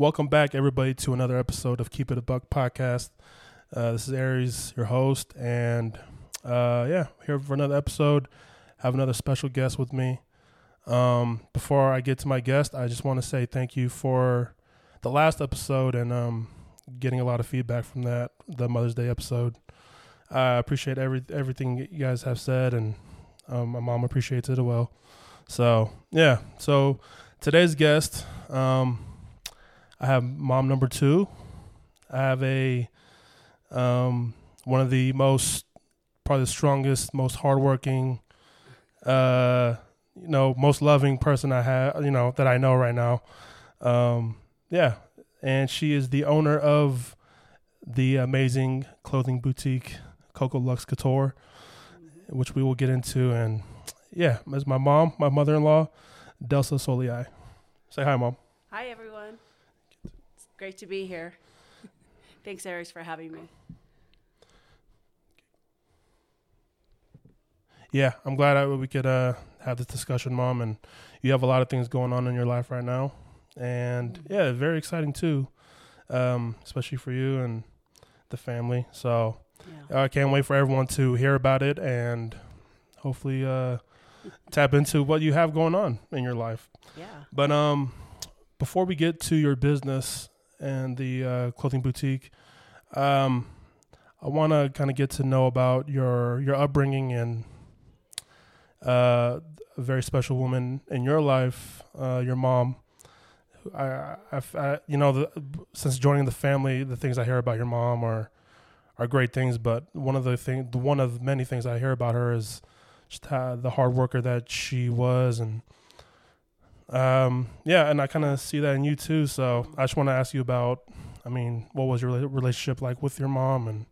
Welcome back, everybody, to another episode of Keep It a Buck podcast. Uh, this is Aries, your host, and uh, yeah, here for another episode. Have another special guest with me. Um, before I get to my guest, I just want to say thank you for the last episode and um, getting a lot of feedback from that, the Mother's Day episode. I appreciate every everything you guys have said, and um, my mom appreciates it as well. So yeah, so today's guest, um, I have mom number two. I have a um, one of the most, probably the strongest, most hardworking, uh, you know, most loving person I have, you know, that I know right now. Um, yeah, and she is the owner of the amazing clothing boutique Koko Luxe Kouture, which we will get into. And yeah, as my mom, my mother in law, Delsa Soliai. Say hi, mom. Hi, everyone. Great to be here. Thanks, Aries, for having me. Yeah, I'm glad I, we could uh, have this discussion, mom. And you have a lot of things going on in your life right now, and yeah, very exciting too, um, especially for you and the family. So Yeah. I can't wait for everyone to hear about it and hopefully uh, tap into what you have going on in your life. Yeah. But um, before we get to your business and the uh, clothing boutique, um, I want to kind of get to know about your your upbringing and uh, a very special woman in your life, uh, your mom. I, I, I, you know, the, since joining the family, the things I hear about your mom are are great things. But one of the thing, one of many things I hear about her is just the hard worker that she was, and um, yeah, and I kind of see that in you too. So I just want to ask you about, I mean, what was your relationship like with your mom and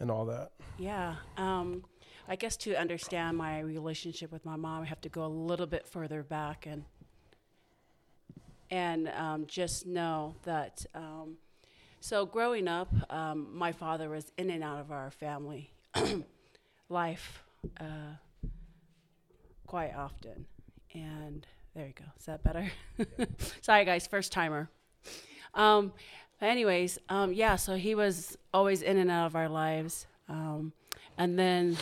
and all that? Yeah. Um, I guess to understand my relationship with my mom, I have to go a little bit further back and and um, just know that. Um, so growing up, um, my father was in and out of our family life uh, quite often, and there you go. Is that better? Sorry, guys, first timer. Um, anyways, um, yeah, so he was always in and out of our lives. Um, and then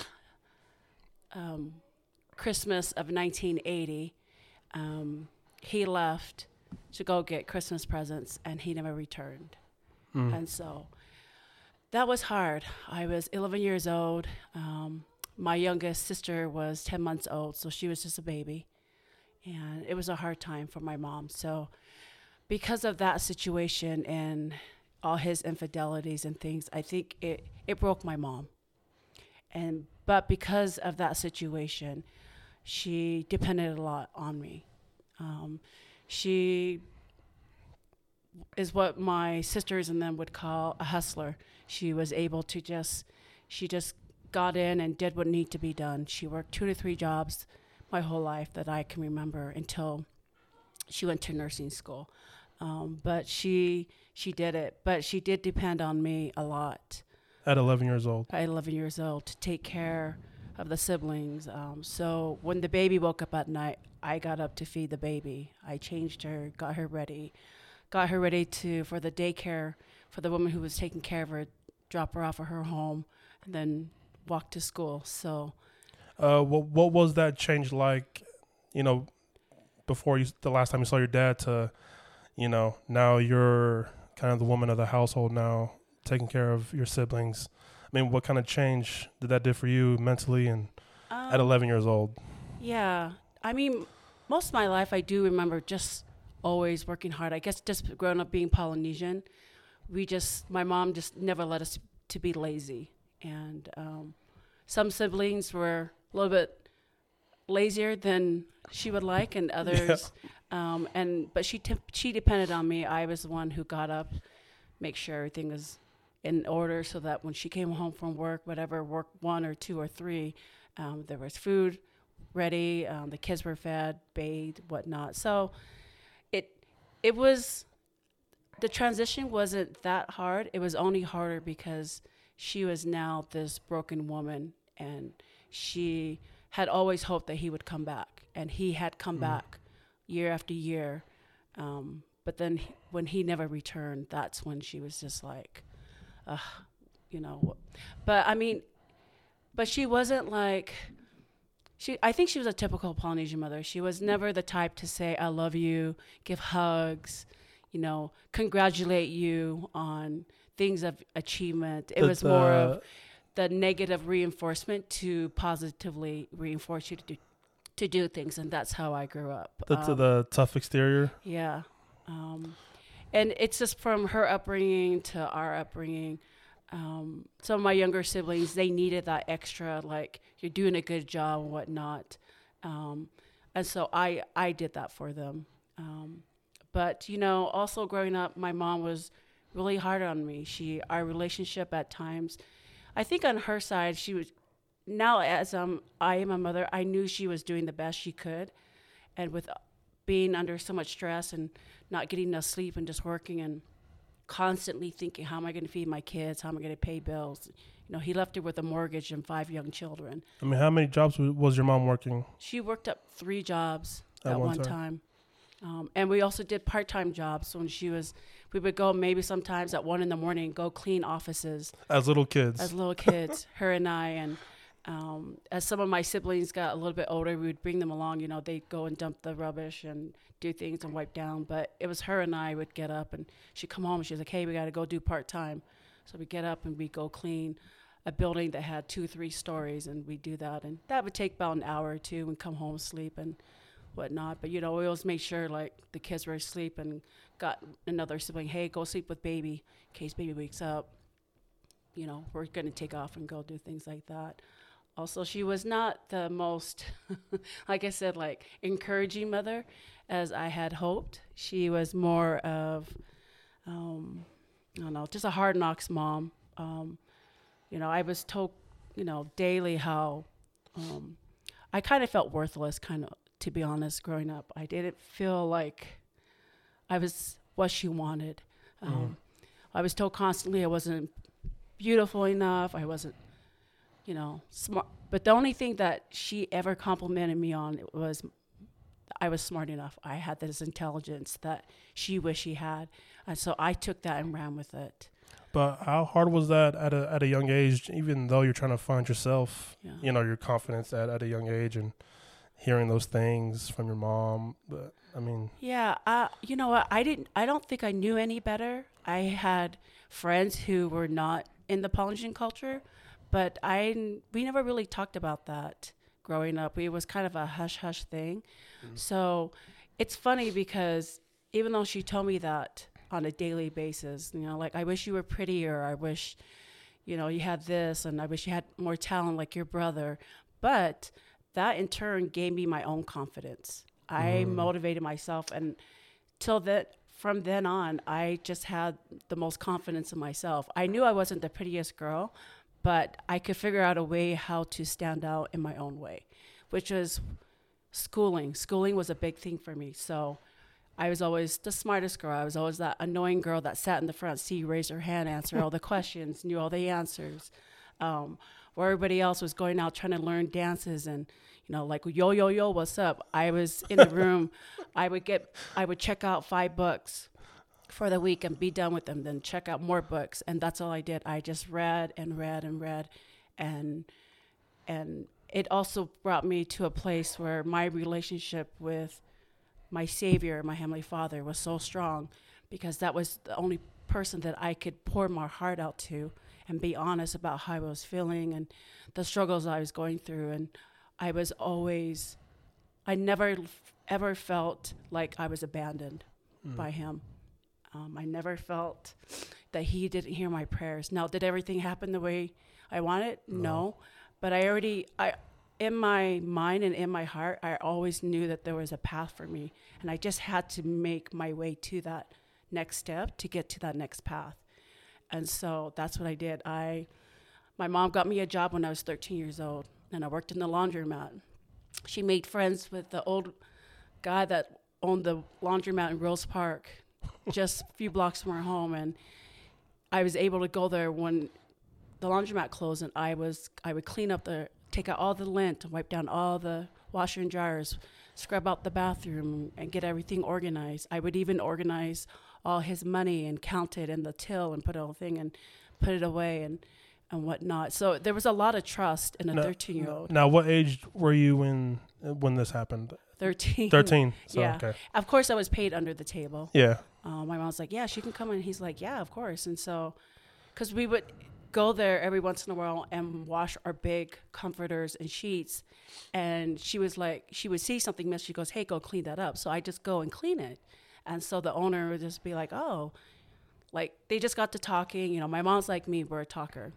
um, Christmas of 1980, um, he left to go get Christmas presents and he never returned. Mm. And so that was hard. I was 11 years old. Um, my youngest sister was 10 months old, so she was just a baby. And it was a hard time for my mom. So, because of that situation and all his infidelities and things, I think it, it broke my mom. And but because of that situation, she depended a lot on me. Um, she is what my sisters and them would call a hustler. She was able to just, she just got in and did what needed to be done. She worked two to three jobs my whole life that I can remember until she went to nursing school. Um, but she she did it. But she did depend on me a lot At 11 years old. at 11 years old to take care of the siblings. Um, so when the baby woke up at night, I got up to feed the baby. I changed her, got her ready, got her ready to for the daycare for the woman who was taking care of her, drop her off at her home, and then walk to school. So Uh, what what was that change like? You know, before you the last time you saw your dad to, you know, now you're kind of the woman of the household now, taking care of your siblings. I mean, what kind of change did that do for you mentally and at um, 11 years old? Yeah. I mean, most of my life, I do remember just always working hard. I guess just growing up being Polynesian, we just, my mom just never let us to be lazy. And um, some siblings were a little bit lazier than she would like, and others, um, and but she t- she depended on me. I was the one who got up, make sure everything was in order, so that when she came home from work, whatever work one or two or three, um, there was food ready. Um, the kids were fed, bathed, whatnot. So it it was the transition wasn't that hard. It was only harder because she was now this broken woman, and she had always hoped that he would come back, and he had come Mm. back year after year. Um, but then he, when he never returned, that's when she was just like, uh, you know. But I mean, but she wasn't like she I think she was a typical Polynesian mother. She was never the type to say I love you, give hugs, you know, congratulate you on things of achievement. It The- was more the- of the negative reinforcement to positively reinforce you to do to do things and that's how I grew up. the, Um, the tough exterior. yeah. Um, and it's just from her upbringing to our upbringing. Um, some of my younger siblings, they needed that extra, like, you're doing a good job and whatnot. Um, and so I, I did that for them. Um, but, you know, also growing up, my mom was really hard on me. She, our relationship at times, I think on her side, she was, now as um, I am a mother, I knew she was doing the best she could. And with being under so much stress and not getting enough sleep and just working and constantly thinking, how am I going to feed my kids? How am I going to pay bills? You know, he left her with a mortgage and five young children. I mean, how many jobs was your mom working? She worked up three jobs At at, one time. time. Um, and we also did part time jobs when she was, we would go maybe sometimes at one in the morning, go clean offices As little kids. as little kids, her and I. And um, as some of my siblings got a little bit older, we would bring them along. You know, they'd go and dump the rubbish and do things and wipe down. But it was her and I would get up and she'd come home and she was like, hey, we got to go do part time. So we get up and we go clean a building that had two, three stories and we do that. And that would take about an hour or two and come home, sleep and whatnot. But, you know, we always made sure like the kids were asleep and got another sibling, hey, go sleep with baby in case baby wakes up. You know, we're to take off and go do things like that. Also, she was not the most, like I said, like encouraging mother as I had hoped. She was more of, um, I don't know, just a hard knocks mom. Um, you know, I was told, you know, daily how um, I kind of felt worthless, kind of, to be honest, growing up. I didn't feel like I was what she wanted. Um, I was told constantly I wasn't beautiful enough. I wasn't, you know, smart. But the only thing that she ever complimented me on was I was smart enough. I had this intelligence that she wished she had, and so I took that and ran with it. But how hard was that at a at a young age? Even though you're trying to find yourself, Yeah. you know, your confidence at at a young age, and hearing those things from your mom. But I mean, Yeah, uh, you know what? I didn't. I don't think I knew any better. I had friends who were not in the Polynesian culture, but I we never really talked about that growing up. It was kind of a hush hush thing. So it's funny because even though she told me that on a daily basis, you know, like I wish you were prettier. I wish, you know, you had this, and I wish you had more talent like your brother. But that in turn gave me my own confidence. I mm. motivated myself, and till that from then on, I just had the most confidence in myself. I knew I wasn't the prettiest girl, but I could figure out a way how to stand out in my own way, which was schooling. Schooling was a big thing for me. So I was always the smartest girl. I was always that annoying girl that sat in the front seat, raised her hand, answered all the questions, knew all the answers. Um, where everybody else was going out trying to learn dances and you know like yo yo yo what's up? I was in the room. I would get i would check out five books for the week and be done with them then check out more books. And that's all i did. I just read and read and read. And and it also brought me to a place where my relationship with my savior my heavenly father was so strong because that was the only person that i could pour my heart out to and be honest about how i was feeling and the struggles i was going through. And i was always i never ever felt like i was abandoned by him. Um, i never felt that he didn't hear my prayers. Now did everything happen the way i wanted? No. But i already i in my mind and in my heart i always knew that there was a path for me. And i just had to make my way to that next step to get to that next path and so that's what i did i my mom got me a job when i was 13 years old and i worked in the laundromat she made friends with the old guy that owned the laundromat in rose park just a few blocks from our home and i was able to go there when the laundromat closed and i was i would clean up the take out all the lint wipe down all the washer and dryers scrub out the bathroom and get everything organized. I would even organize all his money and count it in the till and put a whole thing and put it away and and whatnot. So there was a lot of trust in a 13 year old. Now, what age were you when when this happened? 13. Thirteen. So Yeah. okay. Of course, I was paid under the table. Yeah. Uh, my mom's like, yeah, she can come in. He's like, yeah, of course. And so, because we would go there every once in a while and wash our big comforters and sheets. And she was like, she would see something missing. She goes, hey, go clean that up. So I just go and clean it. And so the owner would just be like, oh, like they just got to talking. You know, my mom's like me, we're a talker.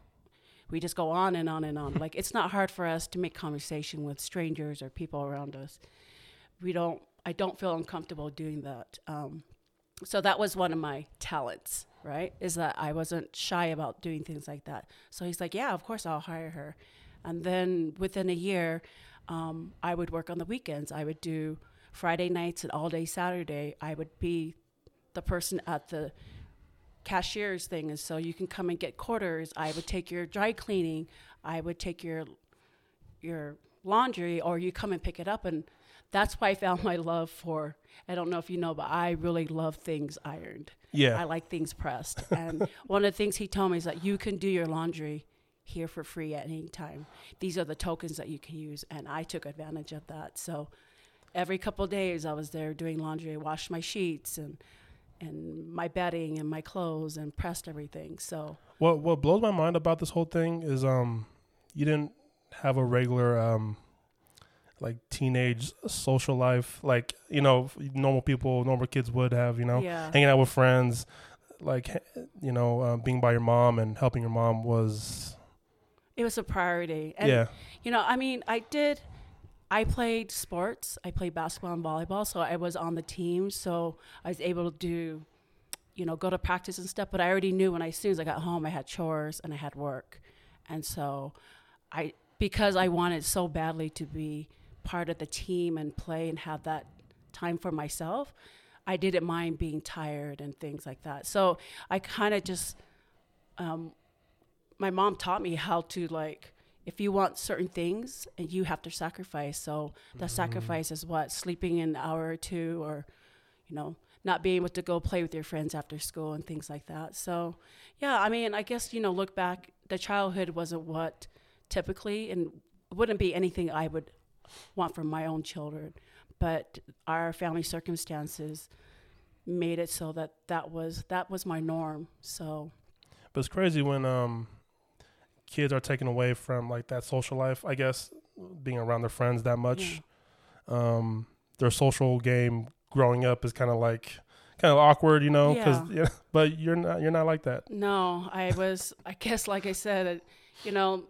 We just go on and on and on. like it's not hard for us to make conversation with strangers or people around us. We don't. I don't feel uncomfortable doing that. Um, so that was one of my talents, right? Is that I wasn't shy about doing things like that. So he's like, yeah, of course I'll hire her. And then within a year, um, I would work on the weekends. I would do Friday nights and all day Saturday. I would be the person at the cashier's thing. And so you can come and get quarters. I would take your dry cleaning. I would take your your laundry or you come and pick it up and that's why I found my love for I don't know if you know, but I really love things ironed. Yeah. I like things pressed. And one of the things he told me is that you can do your laundry here for free at any time. These are the tokens that you can use. And I took advantage of that. So every couple of days I was there doing laundry, I washed my sheets and and my bedding and my clothes and pressed everything. So What what blows my mind about this whole thing is um you didn't have a regular um like teenage social life like you know normal people normal kids would have you know yeah. hanging out with friends like you know uh, being by your mom and helping your mom was It was a priority. And yeah You know, I mean, I did. I played sports. I played basketball and volleyball, so I was on the team. So I was able to do, you know, go to practice and stuff. But I already knew when I, as soon as I got home, I had chores and I had work, and so I because I wanted so badly to be part of the team and play and have that time for myself. I didn't mind being tired and things like that. So I kind of just, um, my mom taught me how to like if you want certain things and you have to sacrifice. So the sacrifice is what? Sleeping an hour or two or you know not being able to go play with your friends after school and things like that. So yeah i mean i guess you know look back the childhood wasn't what typically and wouldn't be anything i would want from my own children. But our family circumstances made it so that that was that was my norm. So but it's crazy when um kids are taken away from like that social life i guess being around their friends that much um their social game growing up is kind of like kind of awkward you know because Yeah. but you're not you're not like that No, I was, I guess, like I said, you know,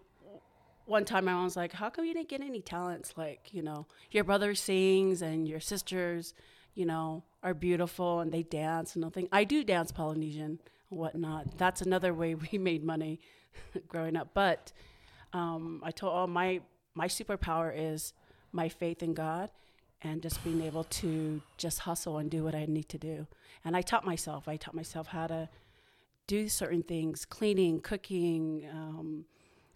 one time my mom was like, How come you didn't get any talents? Like, you know, your brother sings and your sisters, you know, are beautiful and they dance and nothing. I do dance Polynesian and whatnot. That's another way we made money growing up. But um, I told all my, my superpower is my faith in God and just being able to just hustle and do what I need to do. And I taught myself, I taught myself how to do certain things cleaning cooking um,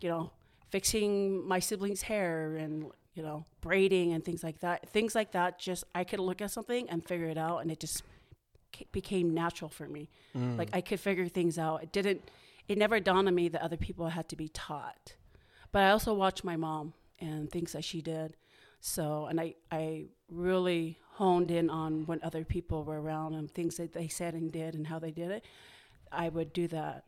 you know fixing my siblings hair and you know braiding and things like that things like that just i could look at something and figure it out and it just became natural for me Mm. like i could figure things out it didn't it never dawned on me that other people had to be taught but i also watched my mom and things that she did so and i i really honed in on when other people were around and things that they said and did and how they did it I would do that.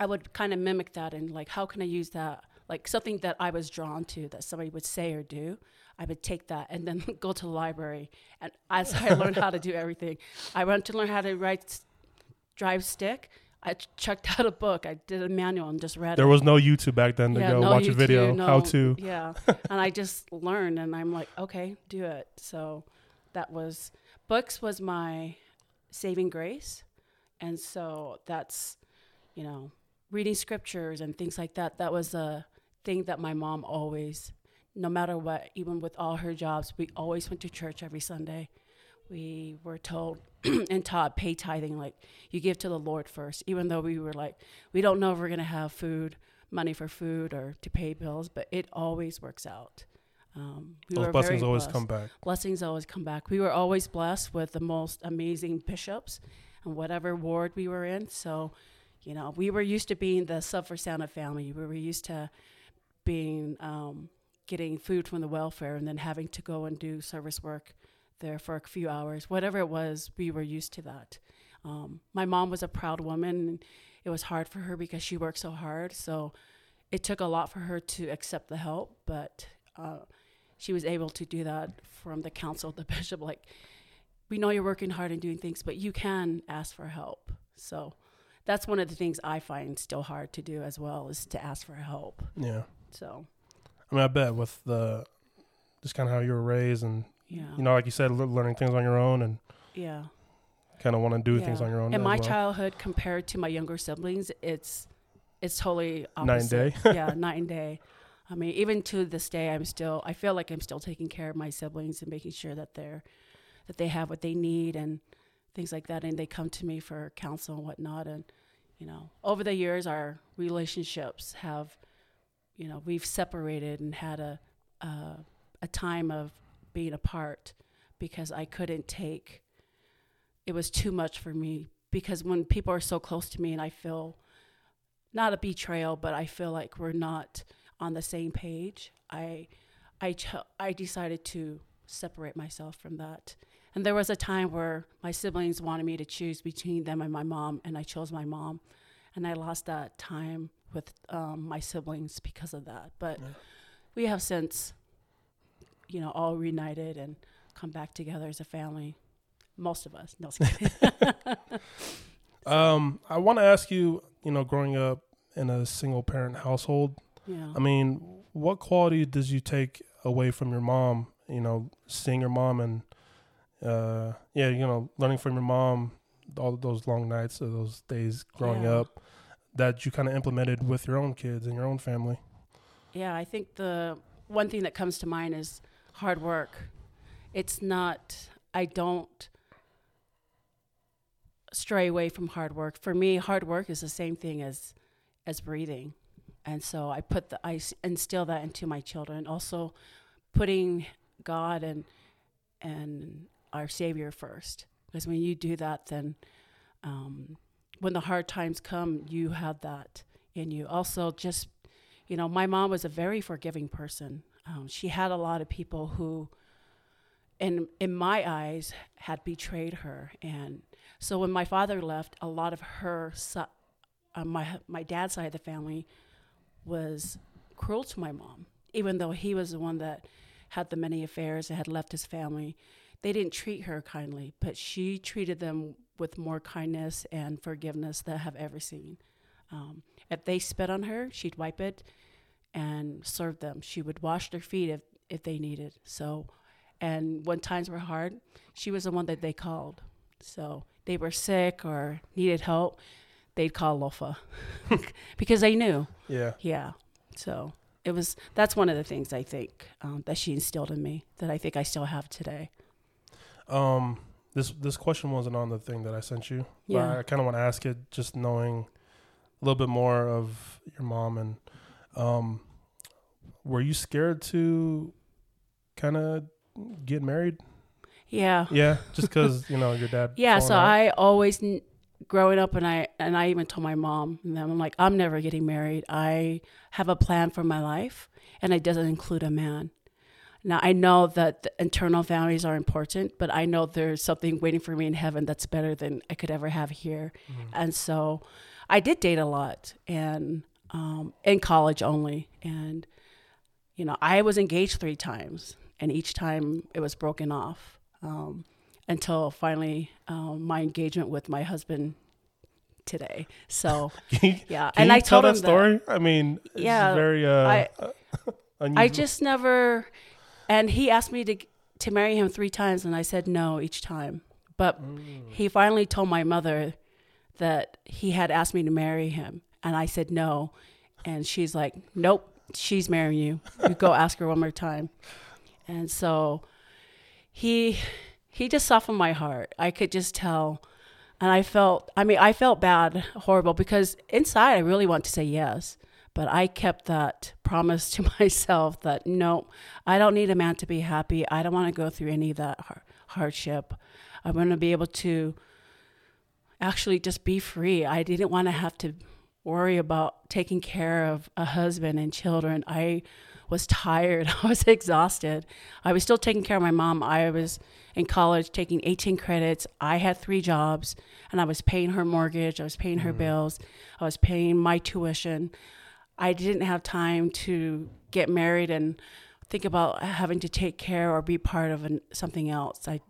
I would kind of mimic that and like, how can I use that? Like something that I was drawn to that somebody would say or do. I would take that and then go to the library. And as I learned how to do everything, I went to learn how to write, drive stick. I ch- checked out a book. I did a manual and just read there it. was no youtube back then to go no watch a video no- how to Yeah. and I just learned and I'm like, okay, do it. So that was, books was my saving grace. And so that's, you know, reading scriptures and things like that. That was a thing that my mom always, no matter what, even with all her jobs, we always went to church every Sunday. We were told and taught pay tithing, like you give to the Lord first, even though we were like, we don't know if we're going to have food, money for food or to pay bills, but it always works out. Um, we Those blessings always blessed. come back. Blessings always come back. We were always blessed with the most amazing bishops and whatever ward we were in. So, you know, we were used to being the Sub for Santa family. We were used to being um, getting food from the welfare and then having to go and do service work there for a few hours. Whatever it was, we were used to that. Um, my mom was a proud woman. It was hard for her because she worked so hard. So it took a lot for her to accept the help, but uh, she was able to do that from the council, the bishop. Like, we know you're working hard and doing things, but you can ask for help. So that's one of the things I find still hard to do as well is to ask for help. Yeah. So I mean, I bet with the just kind of how you were raised and yeah, you know, like you said, learning things on your own and yeah. kind of want to do things on your own. In my well. childhood, compared to my younger siblings, it's it's totally Night and day. yeah, night and day. I mean, even to this day, I'm still. I feel like I'm still taking care of my siblings and making sure that they're that they have what they need and things like that, and they come to me for counsel and whatnot. And you know, over the years, our relationships have, you know, we've separated and had a a, a time of being apart because I couldn't take it was too much for me because when people are so close to me and I feel not a betrayal, but I feel like we're not on the same page, I I ch- I decided to separate myself from that. And there was a time where my siblings wanted me to choose between them and my mom, and I chose my mom, and I lost that time with um, my siblings because of that. But Yeah. we have since, you know, all reunited and come back together as a family. Most of us. No, kidding. Um, I want to ask you, you know, growing up in a single parent household, yeah. I mean, what quality does you take away from your mom? You know, seeing your mom and, uh, yeah, you know, learning from your mom all those long nights or those days growing Yeah. up that you kind of implemented with your own kids and your own family. Yeah, I think the one thing that comes to mind is hard work. It's not, I don't stray away from hard work. For me, hard work is the same thing as as breathing. And so I put the I instill that into my children. Also putting God and and our Savior first. Because when you do that, then um, when the hard times come, you have that in you. Also, just you know, my mom was a very forgiving person. Um, she had a lot of people who, in in my eyes, had betrayed her, and so when my father left, a lot of her, uh, my my dad's side of the family, was cruel to my mom. Even though he was the one that had the many affairs and had left his family, they didn't treat her kindly, but she treated them with more kindness and forgiveness than I have ever seen. Um, if they spit on her, she'd wipe it and serve them. She would wash their feet if, if they needed. So, and when times were hard, she was the one that they called. So they were sick or needed help, they'd call Lofa because they knew. Yeah. Yeah. So it was, that's one of the things I think um, that she instilled in me that I think I still have today. Um, this this question wasn't on the thing that I sent you. Yeah. But I kind of want to ask it, just knowing a little bit more of your mom and, um, were you scared to kind of get married? Yeah. Yeah, just because you know your dad. Yeah, so out? I always growing up and I and I even told my mom and I'm like I'm never getting married. I have a plan for my life and it doesn't include a man. Now I know that the eternal families are important, but I know there's something waiting for me in heaven that's better than I could ever have here. Mhm. And so I did date a lot and um, in college only. And, you know, I was engaged three times and each time it was broken off um, until finally um, my engagement with my husband today. So, you, yeah. can and I tell told that him story? I mean, it's Yeah, very uh, I- unusual. I just never, and he asked me to to marry him three times, and I said no each time. But Mm. he finally told my mother that he had asked me to marry him, and I said no, and she's like, "Nope, she's marrying you. You go ask her one more time." And so he he just softened my heart. I could just tell, and I felt. I mean, I felt bad, horrible, because inside I really want to say yes, But I kept that promise to myself that no, I don't need a man to be happy. I don't want to go through any of that har- hardship. I want to be able to actually just be free. I didn't want to have to worry about taking care of a husband and children. I was tired. I was exhausted. I was still taking care of my mom. I was in college taking 18 credits. I had three jobs and I was paying her mortgage. I was paying her mm. bills. I was paying my tuition. I didn't have time to get married and think about having to take care or be part of an, something else. I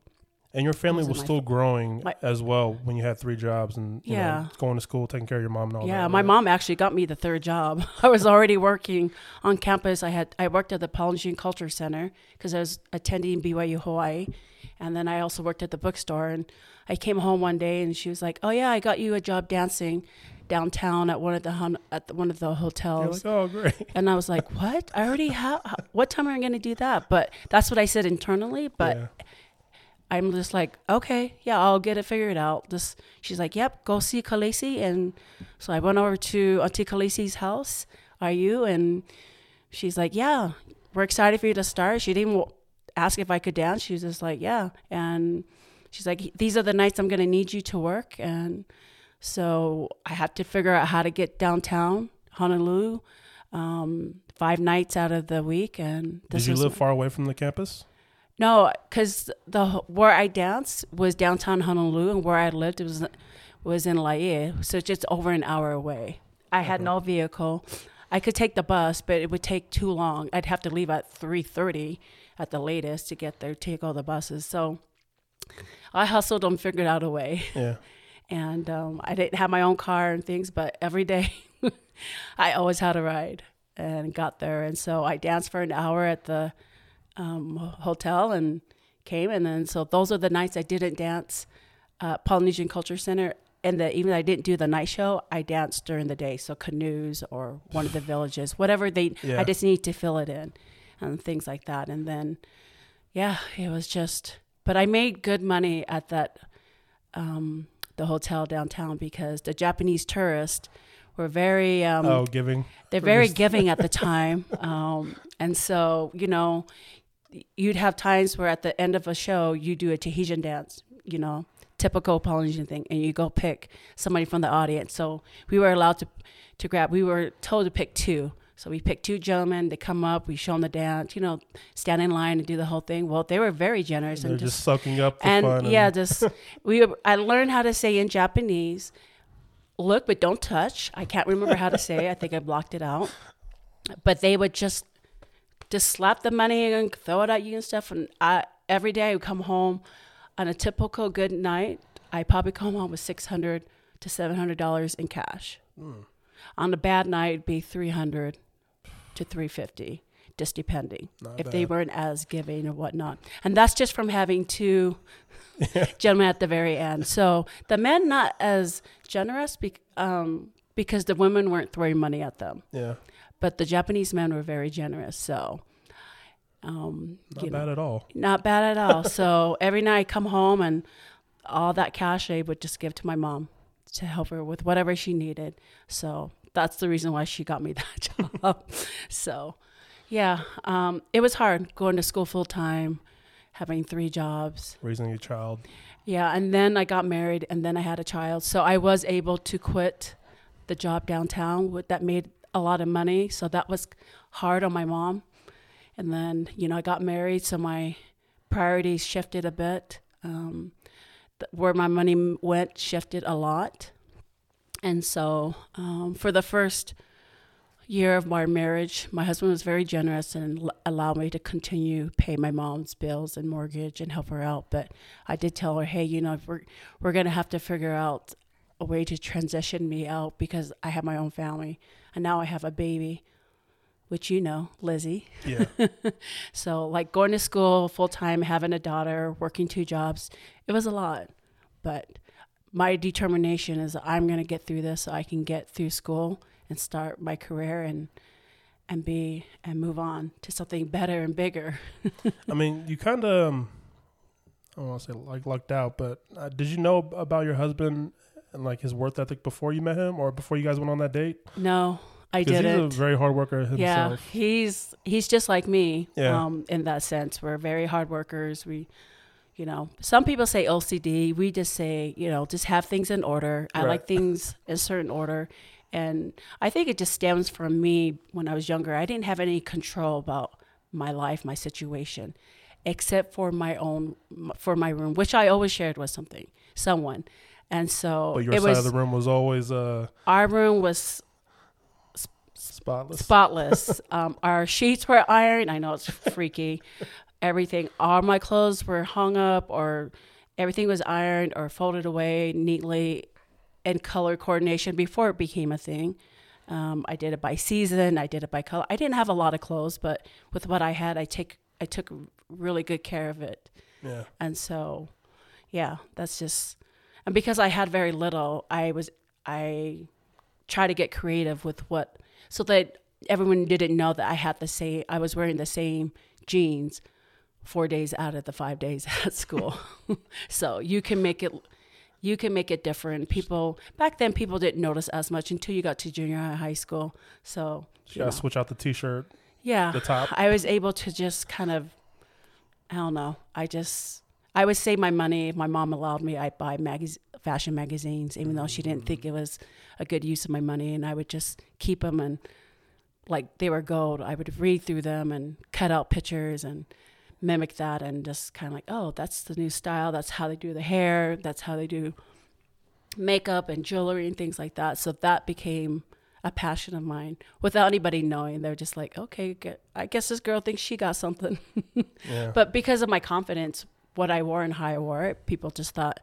And your family was my still growing my- as well when you had three jobs and you know, Yeah. going to school, taking care of your mom and all that. yeah, my right? mom actually got me the third job. I was already working on campus. I had I worked at the Polynesian Culture Center because I was attending BYU Hawaii, and then I also worked at the bookstore. And I came home one day and she was like, "Oh yeah, I got you a job dancing downtown at one of the hun- at the, one of the hotels." like, oh, great. and I was like, "What? I already have. What time am I going to do that?" But that's what I said internally. But yeah. I'm just like, okay, yeah, I'll get it figured out. Just she's like, yep, go see Khaleesi, and so I went over to Auntie Khaleesi's house. Are you? And she's like, yeah, we're excited for you to start. She didn't ask if I could dance. She was just like, yeah, and she's like, these are the nights I'm gonna need you to work, and so I had to figure out how to get downtown Honolulu, um, five nights out of the week, and Did you live far away from the campus? No, because the where I danced was downtown Honolulu, and where I lived was was in Laie, so it's just over an hour away. I had no vehicle. I could take the bus, but it would take too long. I'd have to leave at three thirty at the latest to get there, take all the buses. So I hustled and figured out a way Yeah. and um, I didn't have my own car and things, but every day I always had a ride and got there. And so I danced for an hour at the um, hotel and came. And then so those are the nights I didn't dance uh, Polynesian Culture Center. And the, even though I didn't do the night show, I danced during the day. So canoes or one of the villages, whatever they, Yeah. I just need to fill it in and things like that. And then, yeah, it was just, but I made good money at that um, the hotel downtown because the Japanese tourists were very um, oh, giving. they're very giving at the time, um, and so you know you'd have times where at the end of a show you do a Tahitian dance, you know, typical Polynesian thing, and you go pick somebody from the audience. So we were allowed to to grab. We were told to pick two. So we picked two gentlemen. They come up. We show them the dance. You know, stand in line and do the whole thing. Well, they were very generous They're and just, just soaking up the and fun. yeah, just we. I learned how to say in Japanese, "Look, but don't touch." I can't remember how to say. it. I think I blocked it out. But they would just just slap the money and throw it at you and stuff. And I every day I would come home on a typical good night. I probably come home with six hundred to seven hundred dollars in cash. On a bad night, it'd be three hundred to three fifty, just depending Not if they weren't as giving or whatnot. And that's just from having two gentlemen at the very end. So the men not as generous be, um, because the women weren't throwing money at them, yeah, but the Japanese men were very generous. So. Um, not you know, bad at all. not bad at all. so every night I come home and all that cash I would just give to my mom to help her with whatever she needed. So that's the reason why she got me that job. so yeah, um, it was hard going to school full time, having three jobs. Raising a child. Yeah, and then I got married and then I had a child. So I was able to quit the job downtown with, that made a lot of money. So that was hard on my mom. And then, you know, I got married, so my priorities shifted a bit. Um, th- where my money went shifted a lot. And so um, for the first year of my marriage, my husband was very generous and l- allowed me to continue pay my mom's bills and mortgage and help her out. But I did tell her, hey, you know, we're we're gonna have to figure out a way to transition me out because I have my own family and now I have a baby, which you know, Lizzie. Yeah, So like going to school full time, having a daughter, working two jobs, it was a lot. But my determination is I'm gonna get through this so I can get through school and start my career and and be and move on to something better and bigger. I mean, you kind of, um, I don't want to say like lucked out, but uh, did you know about your husband and like his worth ethic before you met him or before you guys went on that date? No, I didn't. He's a very hard worker himself. Yeah, he's he's just like me. Yeah. Um, in that sense, we're very hard workers. We, you know, some people say OCD. We just say, you know, just have things in order. I Right. like things in a certain order, and I think it just stems from me when I was younger. I didn't have any control about my life, my situation, except for my own for my room, which I always shared with something, someone, and so But your it side was of the room was always uh, our room was spotless. spotless. um, our sheets were ironed. I know it's freaky. Everything, all my clothes were hung up, or everything was ironed or folded away neatly in color coordination before it became a thing. Um, I did it by season. I did it by color. I didn't have a lot of clothes, but with what I had, I take I took really good care of it. yeah. And so, yeah, that's just, and because I had very little, I was, I try to get creative with what, so that everyone didn't know that I had the same, I was wearing the same jeans four days out of the five days at school. so you can make it, you can make it different. People, back then, people didn't notice as much until you got to junior high, high school. So, You gotta switch out the t-shirt, yeah. the top. I was able to just kind of, I don't know. I just, I would save my money. If my mom allowed me, I'd buy magaz- fashion magazines, even though she didn't think it was a good use of my money. And I would just keep them and like they were gold. I would read through them and cut out pictures and mimic that and just kind of like, oh, that's the new style. That's how they do the hair. That's how they do makeup and jewelry and things like that. So that became a passion of mine without anybody knowing. They're just like, okay, I guess this girl thinks she got something. Yeah. But because of my confidence, what I wore and how I wore it, people just thought,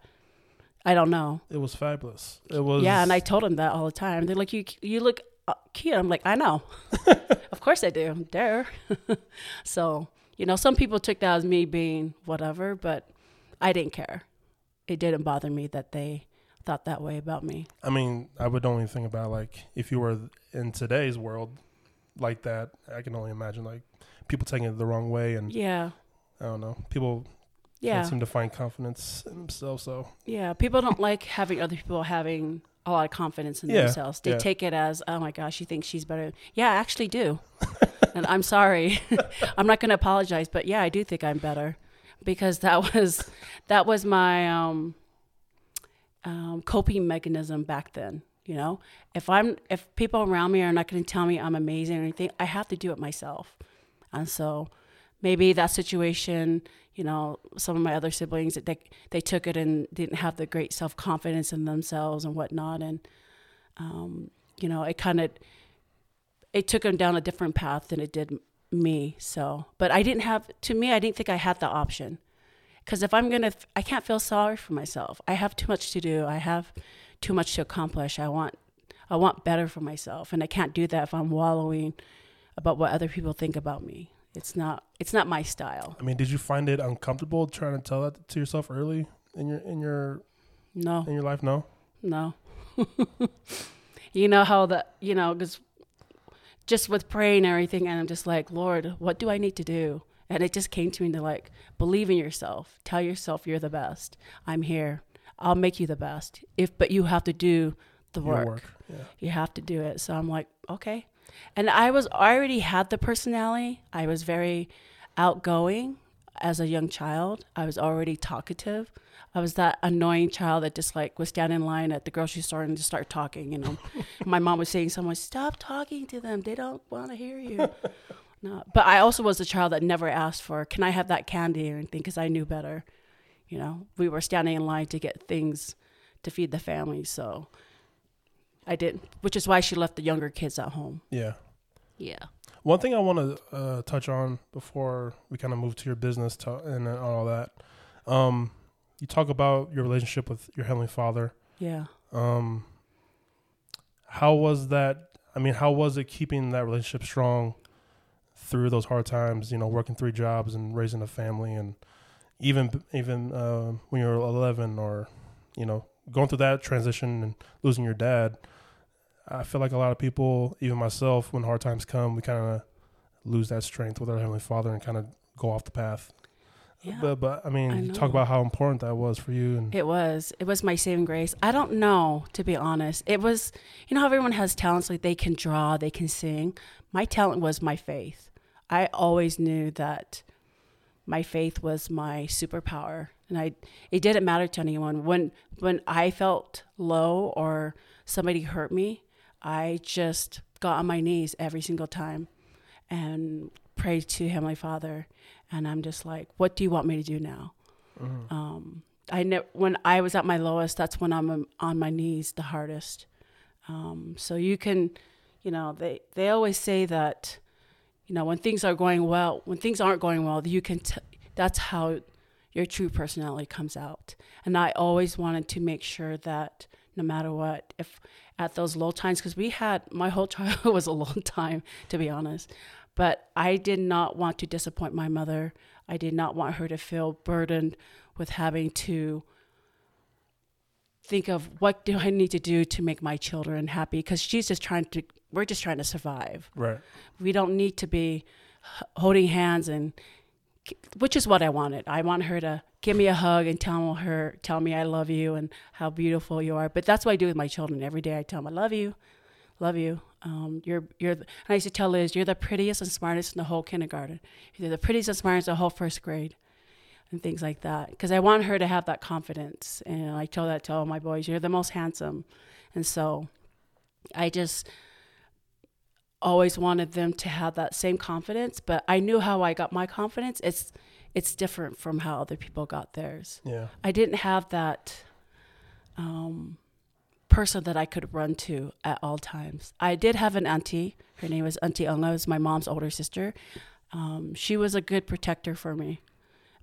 I don't know. it was fabulous. It was. Yeah, and I told them that all the time. They're like, you you look uh, cute. I'm like, I know. of course I do. There. so you know, some people took that as me being whatever, but I didn't care. It didn't bother me that they thought that way about me. I mean, I would only think about like if you were in today's world like that. I can only imagine like people taking it the wrong way, and Yeah, I don't know. People yeah. can't seem to find confidence in themselves. So Yeah, people don't like having other people having a lot of confidence in Yeah, themselves. They yeah. take it as, oh my gosh, she thinks she's better. Yeah, I actually do. and I'm sorry. I'm not going to apologize, but yeah, I do think I'm better because that was that was my um, um, coping mechanism back then. You know, if I'm if people around me are not going to tell me I'm amazing or anything, I have to do it myself. And so maybe that situation, you know, some of my other siblings they they took it and didn't have the great self confidence in themselves and whatnot, and um, you know, it kind of it took them down a different path than it did me. So, but I didn't have to me, I didn't think I had the option because if I'm gonna, I can't feel sorry for myself. I have too much to do. I have too much to accomplish. I want I want better for myself, and I can't do that if I'm wallowing about what other people think about me. It's not it's not my style. I mean, did you find it uncomfortable trying to tell that to yourself early in your in your No, in your life? No. no. you know how the you know because just with praying and everything, and I'm just like, Lord, what do I need to do? And it just came to me to like believe in yourself. Tell yourself you're the best. I'm here. I'll make you the best. If but you have to do the work. work. Yeah. you have to do it. So I'm like, okay. And I was already had the personality. I was very outgoing as a young child. I was already talkative. I was that annoying child that just like would stand in line at the grocery store and just start talking, you know. My mom was saying someone, stop talking to them. They don't want to hear you. no, but I also was a child that never asked for, can I have that candy or anything? Because I knew better. You know, we were standing in line to get things to feed the family. So I didn't, which is why she left the younger kids at home. Yeah. Yeah. One thing I want to uh, touch on before we kind of move to your business to, and uh, all that. Um, you talk about your relationship with your heavenly Father. Yeah. Um, how was that? I mean, how was it keeping that relationship strong through those hard times? You know, working three jobs and raising a family, and even even uh, when you were eleven, or you know, going through that transition and losing your dad. I feel like a lot of people, even myself, when hard times come, we kind of lose that strength with our heavenly Father and kind of go off the path. Yeah. But but I mean, I you talk about how important that was for you, and It was. It was my saving grace. I don't know, to be honest. It was, you know, how everyone has talents, like they can draw, they can sing. My talent was my faith. I always knew that my faith was my superpower, and I it didn't matter to anyone when when I felt low or somebody hurt me. I just got on my knees every single time and prayed to Heavenly Father, and I'm just like, "What do you want me to do now?" Mhm. um, I ne- when I was at my lowest, that's when I'm um, on my knees the hardest. Um, so you can, you know, they they always say that, you know, when things are going well, when things aren't going well, you can. T- that's how your true personality comes out. And I always wanted to make sure that no matter what, if at those low times, because we had my whole childhood was a long time to be honest, but I did not want to disappoint my mother. I did not want her to feel burdened with having to think of what do I need to do to make my children happy because she's just trying to we're just trying to survive. right, We don't need to be holding hands and which is what I wanted. I want her to give me a hug and tell her tell me I love you and how beautiful you are. But that's what I do with my children every day. I tell them I love you, love you. Um, you're you're. And I used to tell Liz, you're the prettiest and smartest in the whole kindergarten. You're the prettiest and smartest in the whole first grade, and things like that. Because I want her to have that confidence. And I tell that to all my boys, you're the most handsome, and so I just always wanted them to have that same confidence. But I knew how I got my confidence. It's it's different from how other people got theirs. yeah, I didn't have that um, person that I could run to at all times. I did have an auntie. Her name was Auntie Unga. It was my mom's older sister. Um, she was a good protector for me,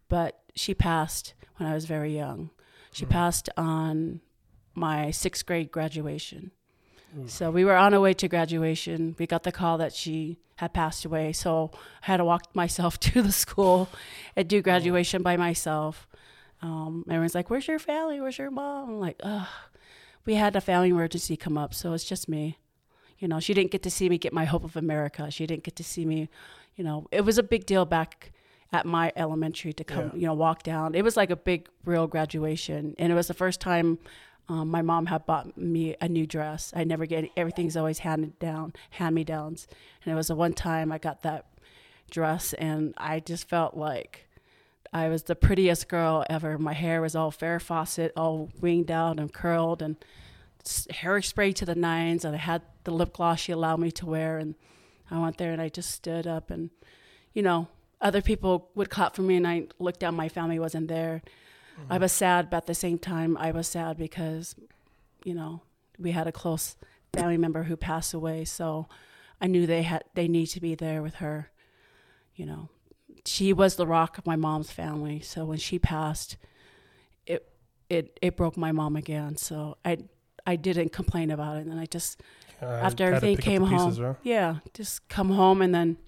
but she passed when I was very young. She Mhm. passed on my sixth grade graduation. Oof. So we were on our way to graduation. We got the call that she had passed away. So I had to walk myself to the school and do graduation by myself. Um, everyone's like, "Where's your family? Where's your mom?" I'm like, "Ugh." We had a family emergency come up, so it's just me. You know, she didn't get to see me get my Hope of America. She didn't get to see me. You know, it was a big deal back at my elementary to come. Yeah. You know, walk down. It was like a big, real graduation, and it was the first time um, my mom had bought me a new dress. I never get everything's always handed down, hand me downs, and it was the one time I got that dress, and I just felt like I was the prettiest girl ever. My hair was all Farrah Fawcett, all winged out and curled, and s- hairspray to the nines, and I had the lip gloss she allowed me to wear, and I went there and I just stood up, and you know, other people would clap for me, and I looked down. My family wasn't there. I was sad, but at the same time, I was sad because, you know, we had a close family member who passed away. So I knew they had they need to be there with her. You know, she was the rock of my mom's family. So when she passed, it it it broke my mom again. So I I didn't complain about it, and I just I after everything came home, pieces, right? yeah, just come home and then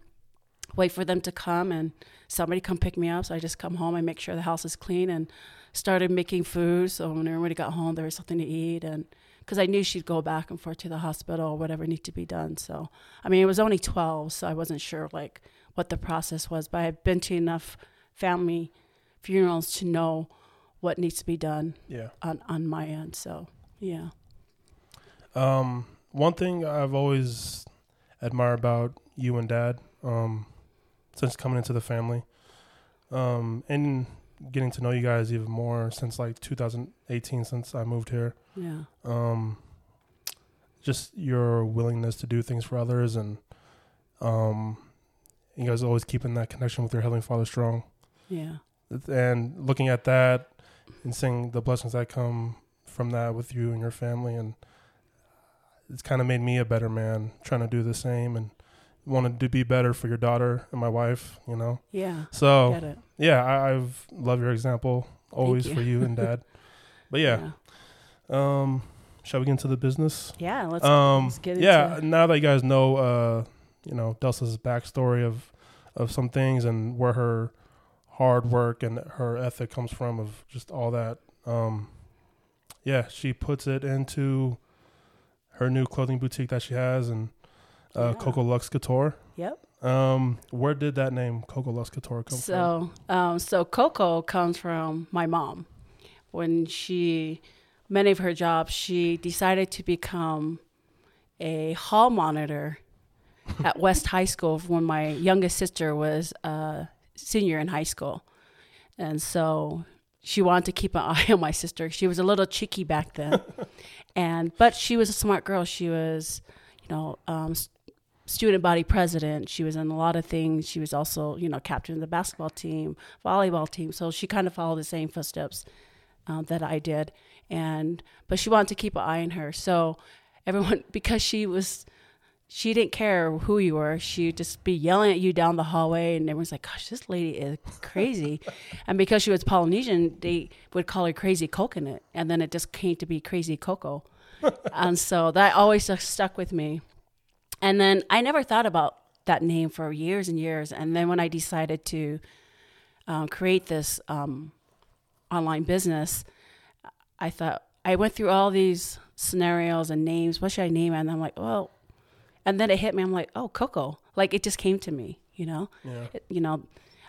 wait for them to come and somebody come pick me up. So I just come home and make sure the house is clean and started making food. So when everybody got home, there was something to eat and because I knew she'd go back and forth to the hospital or whatever needed to be done. So I mean, it was only 12, so I wasn't sure like what the process was, but I've been to enough family funerals to know what needs to be done Yeah. on on my end. So yeah, Um, one thing I've always admired about you and Dad, um, since coming into the family, um, and getting to know you guys even more since like 2018, since I moved here. yeah, Um, just your willingness to do things for others, and um, you guys always keeping that connection with your heavenly Father strong. yeah, and looking at that and seeing the blessings that come from that with you and your family and it's kind of made me a better man trying to do the same and wanted to be better for your daughter and my wife you know? Yeah. so yeah I, i've love your example always you. for you and dad. But yeah, um shall we get into the business? Yeah, let's, um let's get yeah into now that you guys know uh you know delsa's backstory of of some things and where her hard work and her ethic comes from of just all that um yeah she puts it into her new clothing boutique that she has and uh, Yeah. Koko Luxe Kouture. Yep. Um, where did that name Koko Luxe Kouture come from? So, um, so Coco comes from my mom. When she, many of her jobs, she decided to become a hall monitor at West High School when my youngest sister was a senior in high school, and so she wanted to keep an eye on my sister. She was a little cheeky back then, and but she was a smart girl. She was, you know, um, student body president. She was in a lot of things. She was also, you know, captain of the basketball team, volleyball team. So she kind of followed the same footsteps um, that I did. And but she wanted to keep an eye on her. So everyone, because she was, she didn't care who you were. She'd just be yelling at you down the hallway, and everyone's like, "Gosh, this lady is crazy." and because she was Polynesian, they would call her Crazy Coconut, and then it just came to be Crazy Coco. and so that always stuck with me. And then I never thought about that name for years and years. And then when I decided to um, create this um, online business, I thought I went through all these scenarios and names. What should I name it? And I'm like, well, and then it hit me. I'm like, oh, Coco. Like it just came to me, you know. Yeah. It- you know,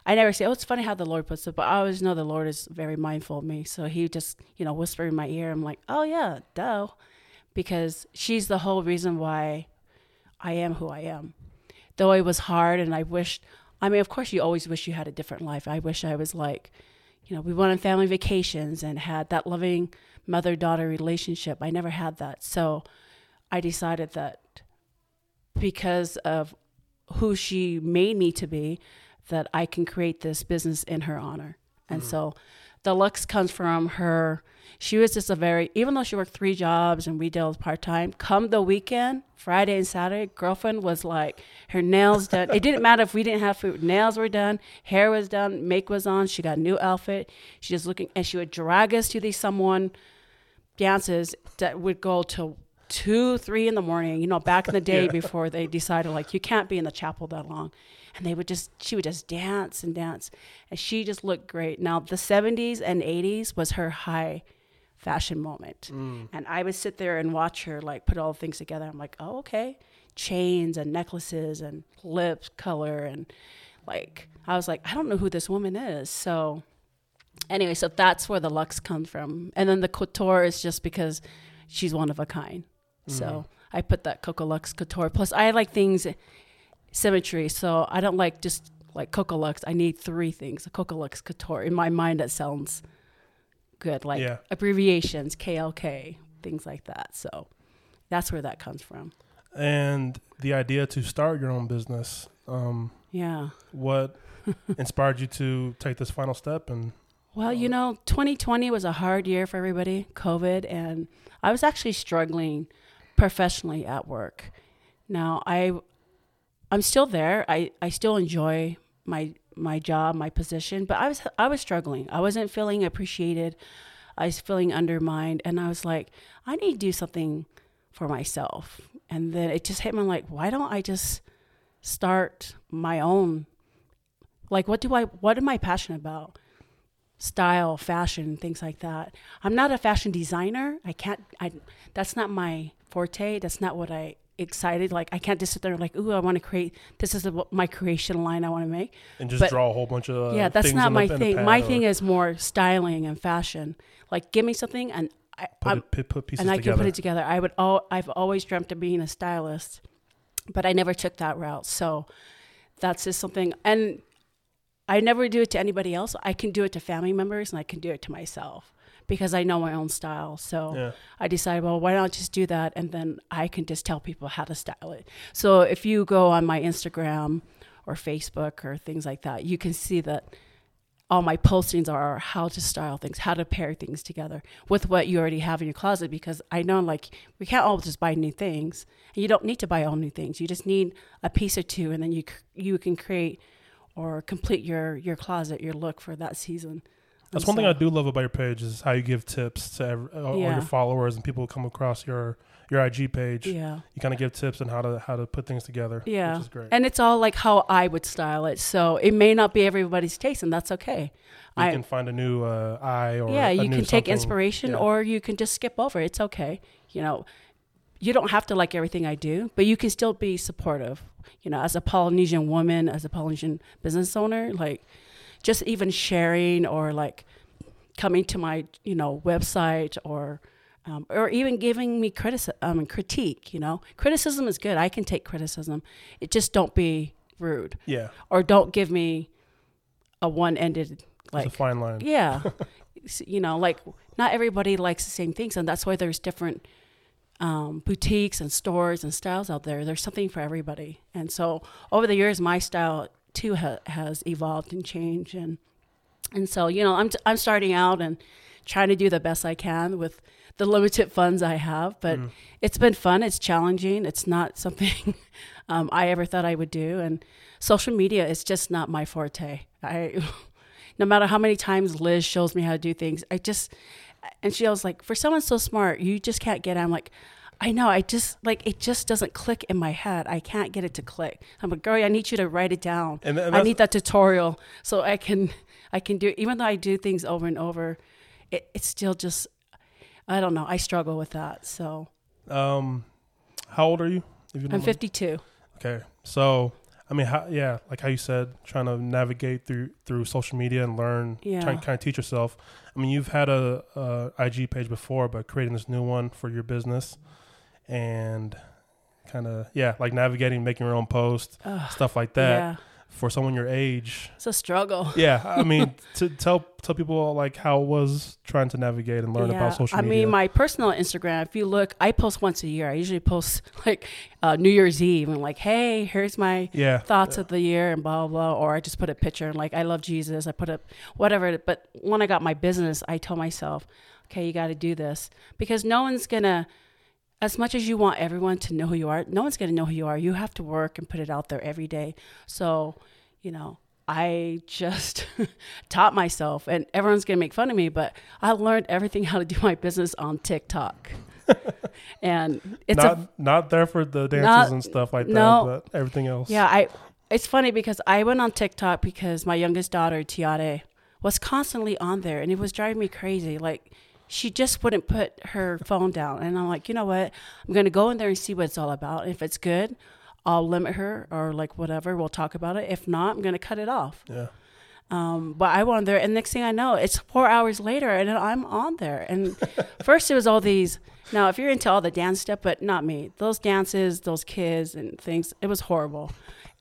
I never say, oh, it's funny how the Lord puts it, but I always know the Lord is very mindful of me. So He just, you know, whisper in my ear. I'm like, oh yeah, duh, because she's the whole reason why I am who I am. Though it was hard, and I wished. I mean, of course, you always wish you had a different life. I wish I was like, you know, we went on family vacations and had that loving mother daughter relationship. I never had that. So I decided that because of who she made me to be, that I can create this business in her honor. And mm. so the looks comes from her. She was just a very, even though she worked three jobs and we dealt part time, come the weekend, Friday and Saturday, girlfriend was like, her nails done. it didn't matter if we didn't have food. Nails were done, hair was done, make was on. She got a new outfit. She just looking, and she would drag us to these Samoan dances that would go till two, three in the morning. You know, back in the day Yeah. before they decided like you can't be in the chapel that long, and they would just she would just dance and dance, and she just looked great. Now the '70s and '80s was her high fashion moment, mm. and I would sit there and watch her like put all the things together. I'm like, oh okay, chains and necklaces and lip color and like I was like, I don't know who this woman is, so anyway, so that's where the Lux comes from. And then the couture is just because she's one of a kind. So I put that Koko Luxe Kouture. Plus, I like things symmetry. So I don't like just like Koko Luxe. I need three things. A Koko Luxe Kouture. In my mind, that sounds good. Like Yeah. abbreviations, KLK, things like that. So that's where that comes from. And the idea to start your own business, um, Yeah. what inspired you to take this final step? And Well, you know, 2020 was a hard year for everybody, COVID, and I was actually struggling professionally at work. Now, I I'm still there. I I still enjoy my my job, my position, but I was I was struggling. I wasn't feeling appreciated. I was feeling undermined, and I was like, I need to do something for myself. And then it just hit me like, why don't I just start my own like what do I what am I passionate about? style, fashion, things like that. I'm not a fashion designer. I can't. I that's not my forte. That's not what I excited. Like I can't just sit there and like, ooh, I want to create. This is the, my creation line I want to make. and just But- draw a whole bunch of uh, yeah, that's not my the, thing. My or thing is more styling and fashion. Like, give me something and I, put, it, put, put pieces and I together. can put it together. I would. All I've always dreamt of being a stylist, but I never took that route. So that's just something. And I never do it to anybody else. I can do it to family members, and I can do it to myself because I know my own style. So yeah. I decided, well, why not just do that, and then I can just tell people how to style it. So if you go on my Instagram or Facebook or things like that, you can see that all my postings are how to style things, how to pair things together with what you already have in your closet. Because I know, like, we can't all just buy new things, and you don't need to buy all new things. You just need a piece or two, and then you you can create or complete your your closet, your look for that season. That's And one thing I do love about your page is how you give tips to every, all all your followers and people who come across your your IG page. Yeah. You kind of give tips on how to how to put things together. Yeah. which is great. And it's all like how I would style it. So it may not be everybody's taste, and that's okay. you I- can find a new uh, eye or yeah, you can take inspiration yeah. or you can just skip over. It's okay. You know, you don't have to like everything I do, but you can still be supportive. You know, as a Polynesian woman, as a Polynesian business owner, like just even sharing or like coming to my you know website or um, or even giving me criticism um, critique. You know, criticism is good. I can take criticism. It just don't be rude Yeah. or don't give me a one-ended like it's a fine line. yeah. You know, like not everybody likes the same things, and that's why there's different um, boutiques and stores and styles out there. There's something for everybody, and so over the years, my style too ha- has evolved and changed, and and so you know, I'm t- I'm starting out and trying to do the best I can with the limited funds I have, but Mhm. it's been fun. It's challenging. It's not something um, I ever thought I would do, and social media is just not my forte. I, no matter how many times Liz shows me how to do things, I just, and she was like, for someone so smart, you just can't get. It. I'm like, I know. I just like it just doesn't click in my head. I can't get it to click. I'm like, girl, I need you to write it down. And, and I need that tutorial so I can I can do even though I do things over and over, it, it's still just I don't know. I struggle with that. So um, how old are you? If you I'm mind? 52. Okay, so I mean, how, yeah, like how you said, trying to navigate through through social media and learn, Yeah. trying to kind of teach yourself. I mean, you've had a, a IG page before, but creating this new one for your business, and kind of yeah, like navigating, making your own post, Ugh, stuff like that. yeah, For someone your age, it's a struggle. yeah, I mean, to tell tell people like how it was trying to navigate and learn about social media. I media. mean, my personal Instagram, if you look, I post once a year. I usually post like uh, New Year's Eve and like, hey, here's my yeah, thoughts of the year and blah, blah, blah. Or I just put a picture and like, I love Jesus. I put up whatever. But when I got my business, I told myself, okay, you got to do this because no one's going to, as much as you want everyone to know who you are, no one's going to know who you are. You have to work and put it out there every day. So, you know, I just taught myself, and everyone's gonna make fun of me, but I learned everything how to do my business on TikTok. and it's not a not there for the dances Not- and stuff like that, no. but everything else. yeah, I it's funny because I went on TikTok because my youngest daughter, Tiare, was constantly on there and it was driving me crazy. Like she just wouldn't put her phone down. And I'm like, you know what? I'm gonna go in there and see what it's all about. If it's good, I'll limit her or like whatever, we'll talk about it. If not, I'm gonna cut it off. yeah. Um, but I went there, and next thing I know, it's four hours later, and I'm on there. And first, it was all these. Now, if you're into all the dance stuff, but not me, those dances, those kids, and things, it was horrible.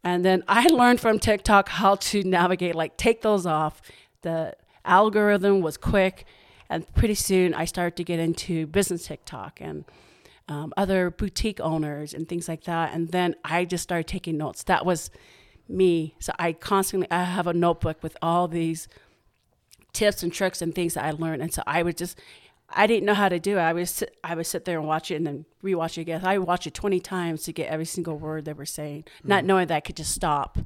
And then I learned from TikTok how to navigate, like take those off. The algorithm was quick, and pretty soon I started to get into business TikTok and um, other boutique owners and things like that. And then I just started taking notes. That was me. So I constantly I have a notebook with all these tips and tricks and things that I learned. And so I would just I didn't know how to do it. I would sit, I would sit there and watch it and then rewatch it again. I would watch it twenty times to get every single word they were saying, not knowing that I could just stop.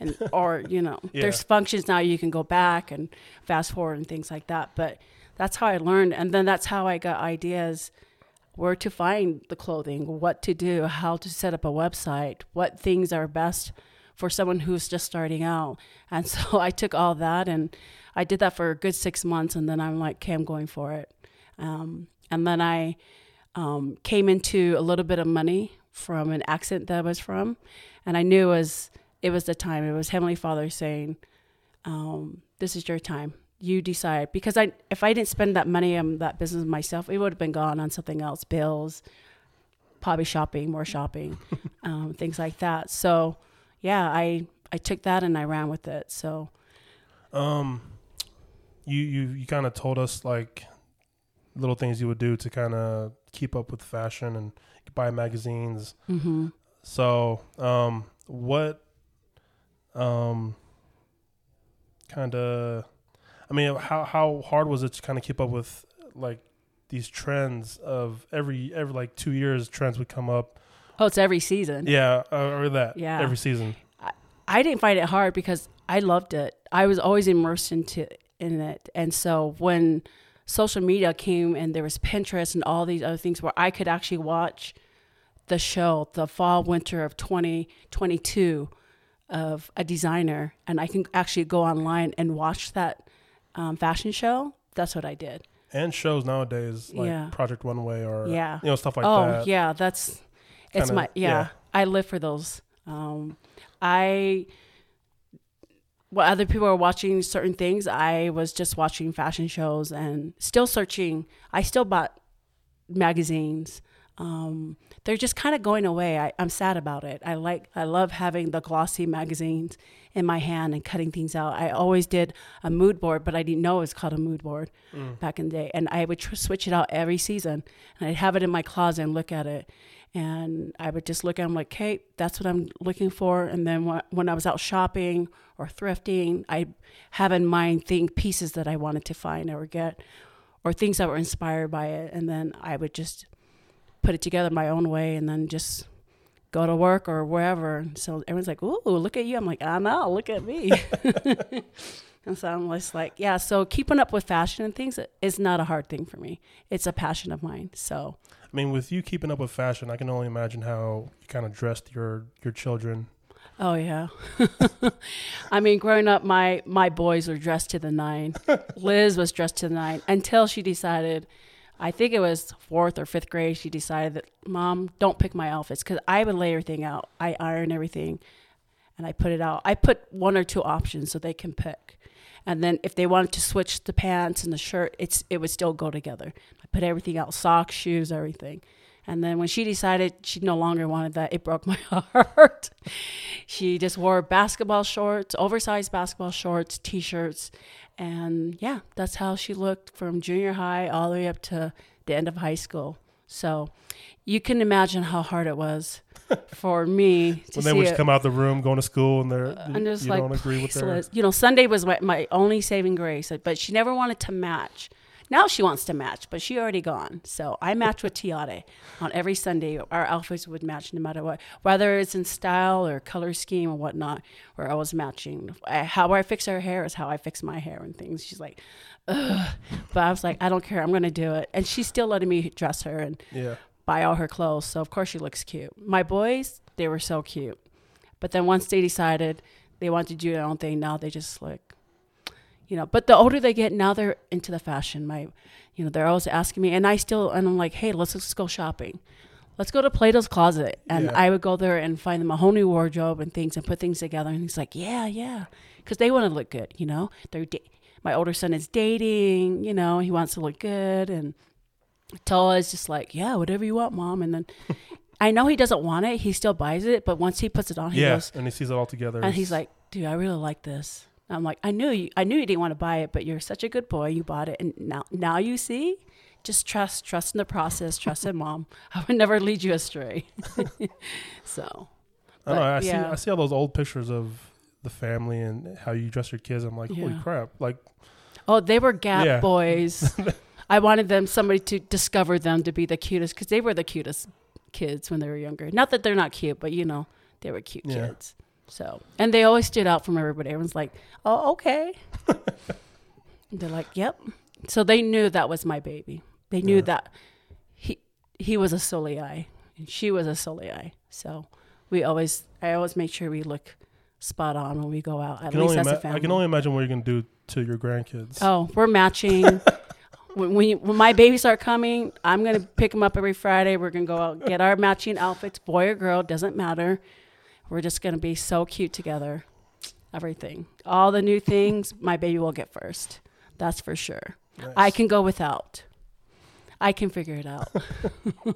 And or you know, Yeah. there's functions now you can go back and fast forward and things like that. But that's how I learned, and then that's how I got ideas where to find the clothing, what to do, how to set up a website, what things are best for someone who's just starting out. And so I took all that and I did that for a good six months. And then I'm like, okay, I'm going for it. Um, and then I um, came into a little bit of money from an accent that I was from. And I knew it was, it was the time. It was Heavenly Father saying, um, this is your time. You decide. Because I, if I didn't spend that money on that business myself, it would have been gone on something else, bills, probably shopping, more shopping, um, things like that. So, yeah, I I took that and I ran with it. So, Um, you you you kind of told us like little things you would do to kind of keep up with fashion and buy magazines. hmm So, um, what, um, kind of, I mean, how how hard was it to kind of keep up with like these trends of every every like two years trends would come up? oh, it's every season. Yeah, or, or that. Yeah. every season. I didn't find it hard because I loved it. I was always immersed into in it, and so when social media came and there was Pinterest and all these other things where I could actually watch the show, the fall winter of 2022 of a designer, and I can actually go online and watch that um, fashion show. That's what I did. and shows nowadays like Yeah. Project Runway or Yeah. you know stuff like oh that. Oh yeah, that's it's Kinda- my yeah, yeah. I live for those. Um, I while other people are watching certain things, I was just watching fashion shows and still searching. I still bought magazines. Um, they're just kind of going away. I, I'm sad about it. I like I love having the glossy magazines in my hand and cutting things out. I always did a mood board, but I didn't know it was called a mood board Mm. back in the day. And I would tr- switch it out every season, and I'd have it in my closet and look at it. And I would just look at them like, "Hey, that's what I'm looking for." And then wh- when I was out shopping or thrifting, I have in mind think pieces that I wanted to find or get, or things that were inspired by it. And then I would just put it together my own way, and then just go to work or wherever. And so everyone's like, "Ooh, look at you!" I'm like, "I know, look at me." and so I'm just like, yeah. So keeping up with fashion and things is not a hard thing for me. It's a passion of mine. So I mean, with you keeping up with fashion, I can only imagine how you kind of dressed your your children. Oh yeah. I mean, growing up, my my boys were dressed to the nine. Liz was dressed to the nine until she decided. I think it was fourth or fifth grade. She decided that, Mom, don't pick my outfits because I would lay everything out. I iron everything, and I put it out. I put one or two options so they can pick, and then if they wanted to switch the pants and the shirt, it's it would still go together. I put everything out: socks, shoes, everything. And then when she decided she no longer wanted that, it broke my heart. she just wore basketball shorts, oversized basketball shorts, t-shirts, and yeah, that's how she looked from junior high all the way up to the end of high school. So you can imagine how hard it was for me to When they would it. come out the room, going to school, and they're I'm just you like, don't agree with "Please, their You know, Sunday was my, my only saving grace, but she never wanted to match. Now she wants to match, but she already gone. So I match with Tiare on every Sunday. Our outfits would match no matter what, whether it's in style or color scheme or whatnot. We're always matching. How I fix her hair is how I fix my hair and things. She's like, Ugh. but I was like, I don't care. I'm gonna do it, and she's still letting me dress her and yeah. buy all her clothes. So of course she looks cute. My boys, they were so cute. But then once they decided they wanted to do their own thing, now they just like, you know. But the older they get, now they're into the fashion. My, you know, they're always asking me, and I still, and I'm like, hey, let's just go shopping. Let's go to Plato's Closet, and Yeah. I would go there and find them a whole new wardrobe and things, and put things together. And he's like, yeah, yeah, because they want to look good, you know. They're da- my older son is dating, you know, he wants to look good, and Toa is just like, yeah, whatever you want, mom. And then I know he doesn't want it. He still buys it, but once he puts it on, he yeah, goes, and he sees it all together. and he's like, dude, I really like this. I'm like, I knew you, I knew you didn't want to buy it, but you're such a good boy. You bought it, and now, now you see. Just trust, trust in the process, trust in mom. I would never lead you astray. so, I know. I but, see. I see all those old pictures of the family and how you dress your kids. I'm like, holy Yeah. crap! Like, oh, they were Gap Yeah. boys. I wanted them somebody to discover them to be the cutest because they were the cutest kids when they were younger. Not that they're not cute, but you know, they were cute Yeah. kids. So, and they always stood out from everybody. Everyone's like, "Oh, okay." They're like, "Yep." So they knew that was my baby. They knew Yeah. that he he was a Soliai and she was a Soliai. So we always, I always make sure we look spot on when we go out. I At can, least only as a family. I can only imagine what you're gonna do to your grandkids. Oh, we're matching. when, when, you- when my babies are coming, I'm gonna pick them up every Friday. We're gonna go out get our matching outfits, boy or girl, doesn't matter. We're just gonna be so cute together. Everything, all the new things, my baby will get first. That's for sure. Nice. I can go without. I can figure it out.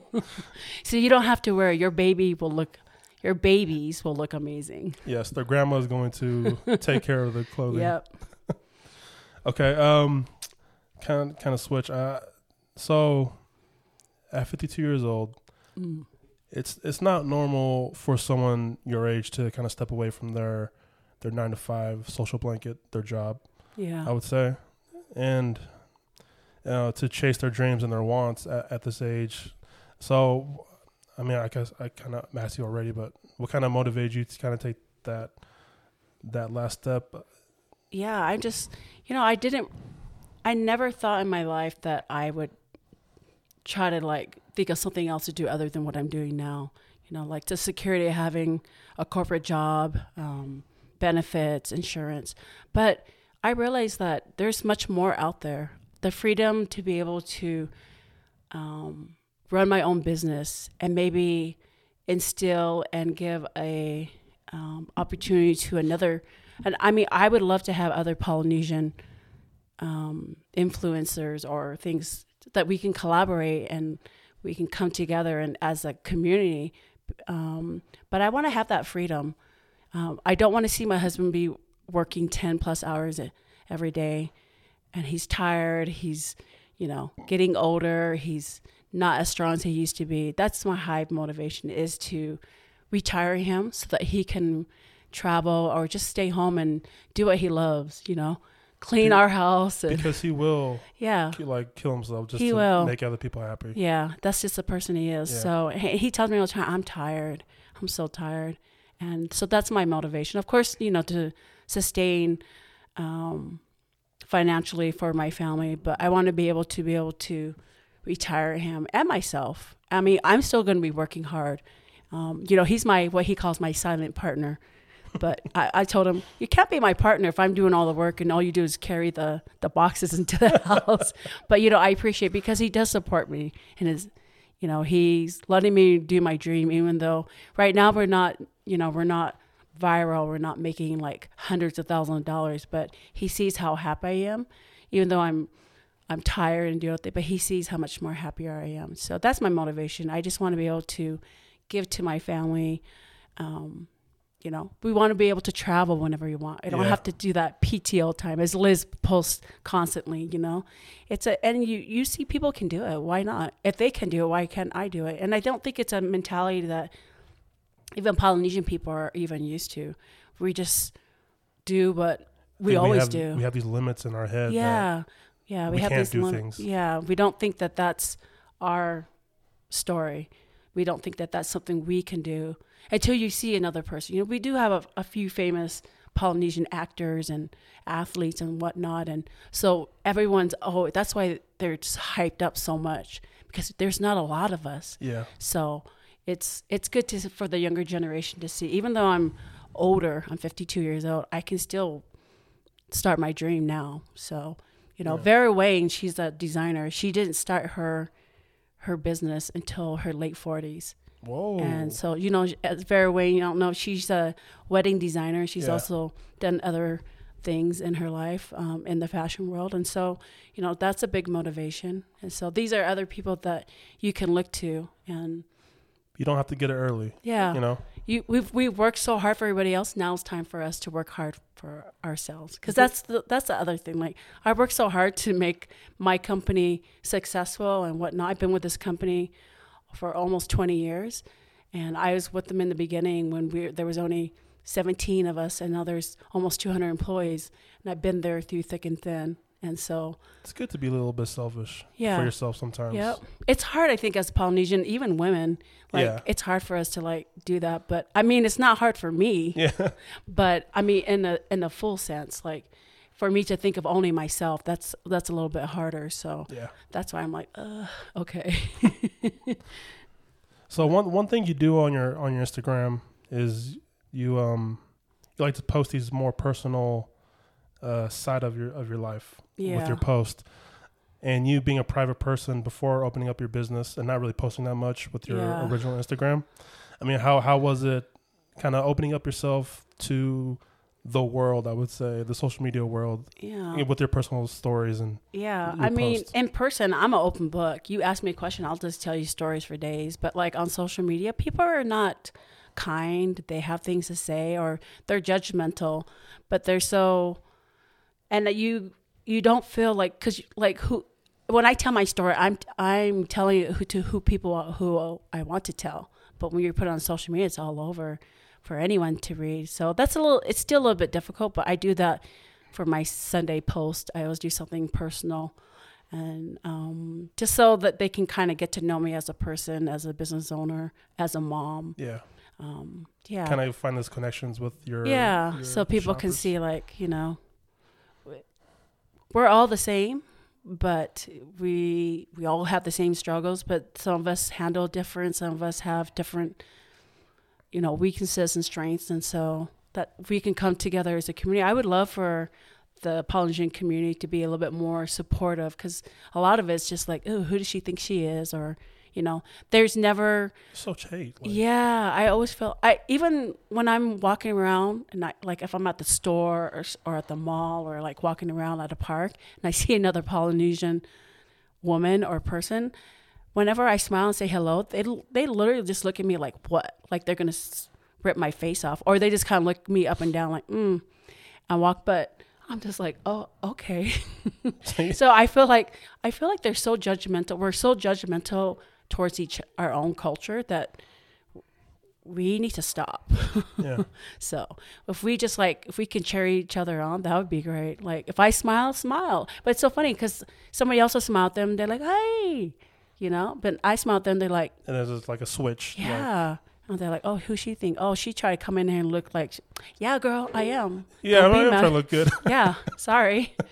so you don't have to worry. Your baby will look. Your babies will look amazing. Yes, their grandma's going to take care of the clothing. Yep. Okay. Um, kind kind of switch. Uh, so at 52 years old, Mm. It's it's not normal for someone your age to kind of step away from their their nine to five social blanket, their job. Yeah. I would say, and uh, to chase their dreams and their wants at, at this age. So, I mean, I guess I kind of asked you already, but what kind of motivated you to kind of take that that last step? yeah, I just, you know, I didn't, I never thought in my life that I would try to like think of something else to do other than what I'm doing now. You know, like the security of having a corporate job, um, benefits, insurance. But I realized that there's much more out there. the freedom to be able to um, run my own business and maybe instill and give a um, opportunity to another. And I mean, I would love to have other Polynesian um, influencers or things that we can collaborate and we can come together and as a community. Um, but I want to have that freedom. Um, I don't want to see my husband be working 10 plus hours every day and he's tired. He's, you know, getting older. He's not as strong as he used to be. That's my high motivation is to retire him so that he can travel or just stay home and do what he loves, you know, clean our house. And, because he will, yeah, like kill himself just He to will. make other people happy. yeah, that's just the person he is. Yeah. So he, he tells me all the time, I'm tired. I'm so tired. And so that's my motivation. Of course, you know, to sustain um, financially for my family, but I want to be able to be able to retire him and myself. I mean, I'm still going to be working hard. Um, you know, he's my what he calls my silent partner. But I, I told him, you can't be my partner if I'm doing all the work and all you do is carry the, the boxes into the house. but, you know, I appreciate because he does support me and is, you know, he's letting me do my dream, even though right now we're not, you know, we're not viral. We're not making like hundreds of thousands of dollars, but he sees how happy I am, even though I'm, I'm tired and deal with it, but he sees how much more happier I am. So that's my motivation. I just want to be able to give to my family. Um, you know, we want to be able to travel whenever you want. I don't Yeah. have to do that PTO time, as Liz posts constantly. You know, it's a and you you see people can do it. Why not? If they can do it, why can't I do it? And I don't think it's a mentality that even Polynesian people are even used to. We just do what we think always have, do. We have these limits in our head. Yeah, yeah. We, we have can't these do lim- things. Yeah, we don't think that that's our story. We don't think that that's something we can do until you see another person. You know, we do have a, a few famous Polynesian actors and athletes and whatnot, and so everyone's oh, that's why they're just hyped up so much because there's not a lot of us. yeah. So it's it's good to for the younger generation to see. Even though I'm older, I'm 52 years old, I can still start my dream now. So you know, Yeah. Vera Wang, she's a designer. She didn't start her her business until her late 40s. Whoa. And so, you know, as Vera Wang, you don't know, she's a wedding designer. She's Yeah. also done other things in her life um, in the fashion world. And so, you know, that's a big motivation. And so these are other people that you can look to. And you don't have to get it early. yeah, You know. You, we've, we've worked so hard for everybody else. Now it's time for us to work hard for ourselves. Cause that's the, that's the other thing. Like I worked so hard to make my company successful and whatnot. I've been with this company for almost 20 years. And I was with them in the beginning when we there was only 17 of us and now there's almost 200 employees. And I've been there through thick and thin. And so, It's good to be a little bit selfish yeah. for yourself sometimes. Yep. It's hard, I think, as Polynesian, even women. Like, Yeah. it's hard for us to like do that. But I mean, it's not hard for me. Yeah. But I mean, in a in a full sense, like for me to think of only myself, that's that's a little bit harder. So yeah. that's why I'm like, uh, okay. So one one thing you do on your on your Instagram is you um you like to post these more personal uh side of your of your life with your post. And you being a private person before opening up your business and not really posting that much with your Yeah. original Instagram. I mean, how how was it kind of opening up yourself to the world, I would say, the social media world Yeah. with your personal stories and Yeah, I mean, in person, I'm an open book. You ask me a question, I'll just tell you stories for days. But like on social media, people are not kind. They have things to say, or they're judgmental. But they're so, and that you you don't feel like because like who when I tell my story, I'm I'm telling it who to who people who I want to tell. But when you put it on social media, it's all over for anyone to read. So that's a little. It's still a little bit difficult, but I do that for my Sunday post. I always do something personal, and um, just so that they can kind of get to know me as a person, as a business owner, as a mom. yeah, Um, yeah, Can I find those connections with your yeah. your So people can see, like you know, we're all the same, but we we all have the same struggles. But some of us handle different. Some of us have different, you know, weaknesses and strengths, and so that we can come together as a community. I would love for the Polynesian community to be a little bit more supportive because a lot of it's just like, oh, who does she think she is? Or, you know, there's never. So hate. Like, Yeah, I always feel I even when I'm walking around and I like if I'm at the store or or at the mall or like walking around at a park and I see another Polynesian woman or person, whenever I smile and say hello, they they literally just look at me like what? Like they're gonna rip my face off, or they just kind of look me up and down like mm, and walk. But I'm just like, oh, okay. so I feel like I feel like they're so judgmental. We're so judgmental towards each our own culture that we need to stop. yeah. So if we just like if we can cheer each other on, that would be great. Like if I smile, smile. But it's so funny because somebody else will smile at them. They're like, hey, you know. But I smile at them. They're like, And there's like a switch. like- yeah. and they're like, oh, who she think? Oh, she tried to come in here and look like, yeah, girl, I am. yeah, I'm trying to look good. Yeah, sorry.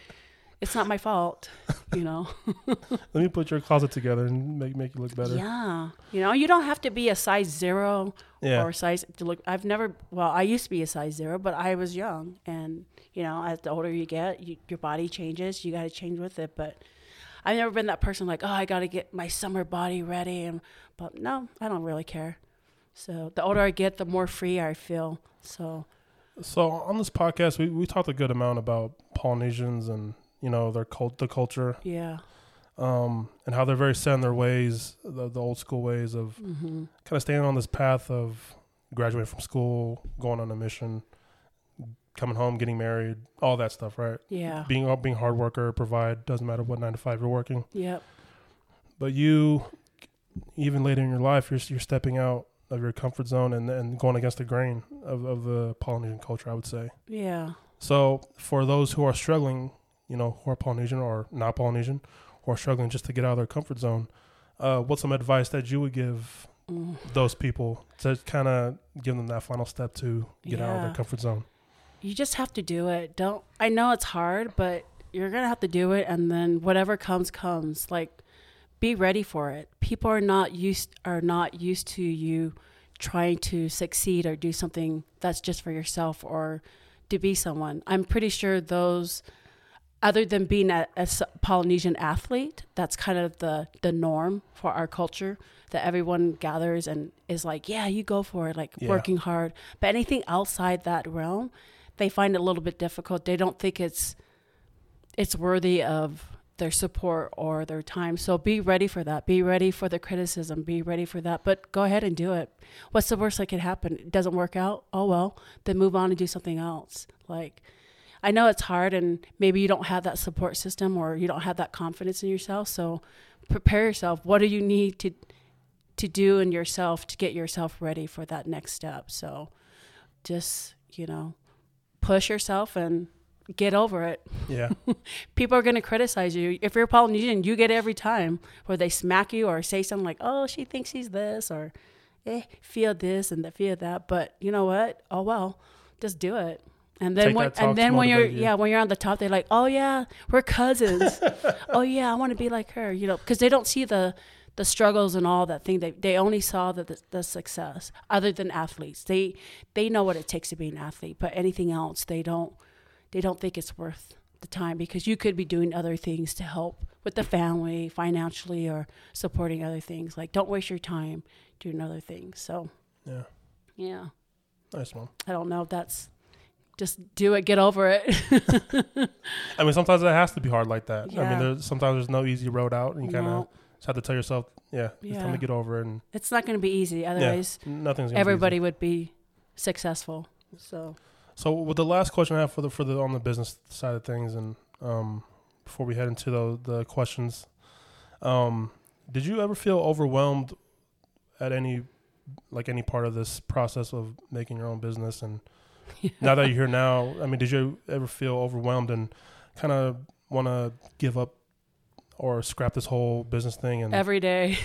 It's not my fault, you know. Let me put your closet together and make make you look better. Yeah, you know, you don't have to be a size zero Yeah. or size to look. I've never. Well, I used to be a size zero, but I was young, and you know, as the older you get, you, your body changes. You got to change with it. But I've never been that person like, oh, I got to get my summer body ready. And but no, I don't really care. So the older I get, the more free I feel. So So on this podcast, we, we talked a good amount about Polynesians and you know their cult, the culture, yeah, um, and how they're very set in their ways, the, the old school ways of hmm kind of staying on this path of graduating from school, going on a mission, coming home, getting married, all that stuff, right? yeah, Being a being hard worker, provide doesn't matter what nine to five you're working. yep, But you, even later in your life, you're you're stepping out of your comfort zone and and going against the grain of, of the Polynesian culture. I would say. yeah, So for those who are struggling, you know, who are Polynesian or not Polynesian, who are struggling just to get out of their comfort zone, uh, what's some advice that you would give mm. those people to kind of give them that final step to get out of their comfort zone? you just have to do it. Don't I know it's hard, but you're going to have to do it and then whatever comes comes. Like be ready for it. People are not used are not used to you trying to succeed or do something that's just for yourself or to be someone. I'm pretty sure those other than being a Polynesian athlete, that's kind of the the norm for our culture that everyone gathers and is like, yeah, you go for it, like Yeah. working hard. But anything outside that realm, they find it a little bit difficult. They don't think it's it's worthy of their support or their time. So be ready for that. Be ready for the criticism. Be ready for that. But go ahead and do it. What's the worst that could happen? It doesn't work out. Oh well, then move on and do something else. Like I know it's hard and maybe you don't have that support system or you don't have that confidence in yourself. So prepare yourself. What do you need to to do in yourself to get yourself ready for that next step? So just, you know, push yourself and get over it. Yeah, People are going to criticize you. If you're a Polynesian, you get it every time where they smack you or say something like, "Oh, she thinks she's this," or "Eh, feel this and the feel that." But you know what? Oh well, just do it. And then Take when and then when you're you. yeah when you're on the top, they're like, "Oh yeah, we're cousins." oh yeah, I want to be like her. You know, because they don't see the the struggles and all that thing. They they only saw the, the the success. Other than athletes, they they know what it takes to be an athlete, but anything else, they don't they don't think it's worth the time because you could be doing other things to help with the family financially or supporting other things. Like, don't waste your time doing other things. So, yeah, yeah, nice one. I don't know if that's just do it, get over it. I mean, sometimes it has to be hard like that. I mean, there's, sometimes there's no easy road out, and you kind of no, just have to tell yourself, yeah, it's time Yeah. to get over it, and it's not going to be easy. Otherwise, nothing's gonna be easy. everybody would be successful. So, So with the last question I have for the for the on the business side of things, and um, before we head into the the questions, um, did you ever feel overwhelmed at any like any part of this process of making your own business? And now that you're here now, I mean, did you ever feel overwhelmed and kind of want to give up or scrap this whole business thing? And every day.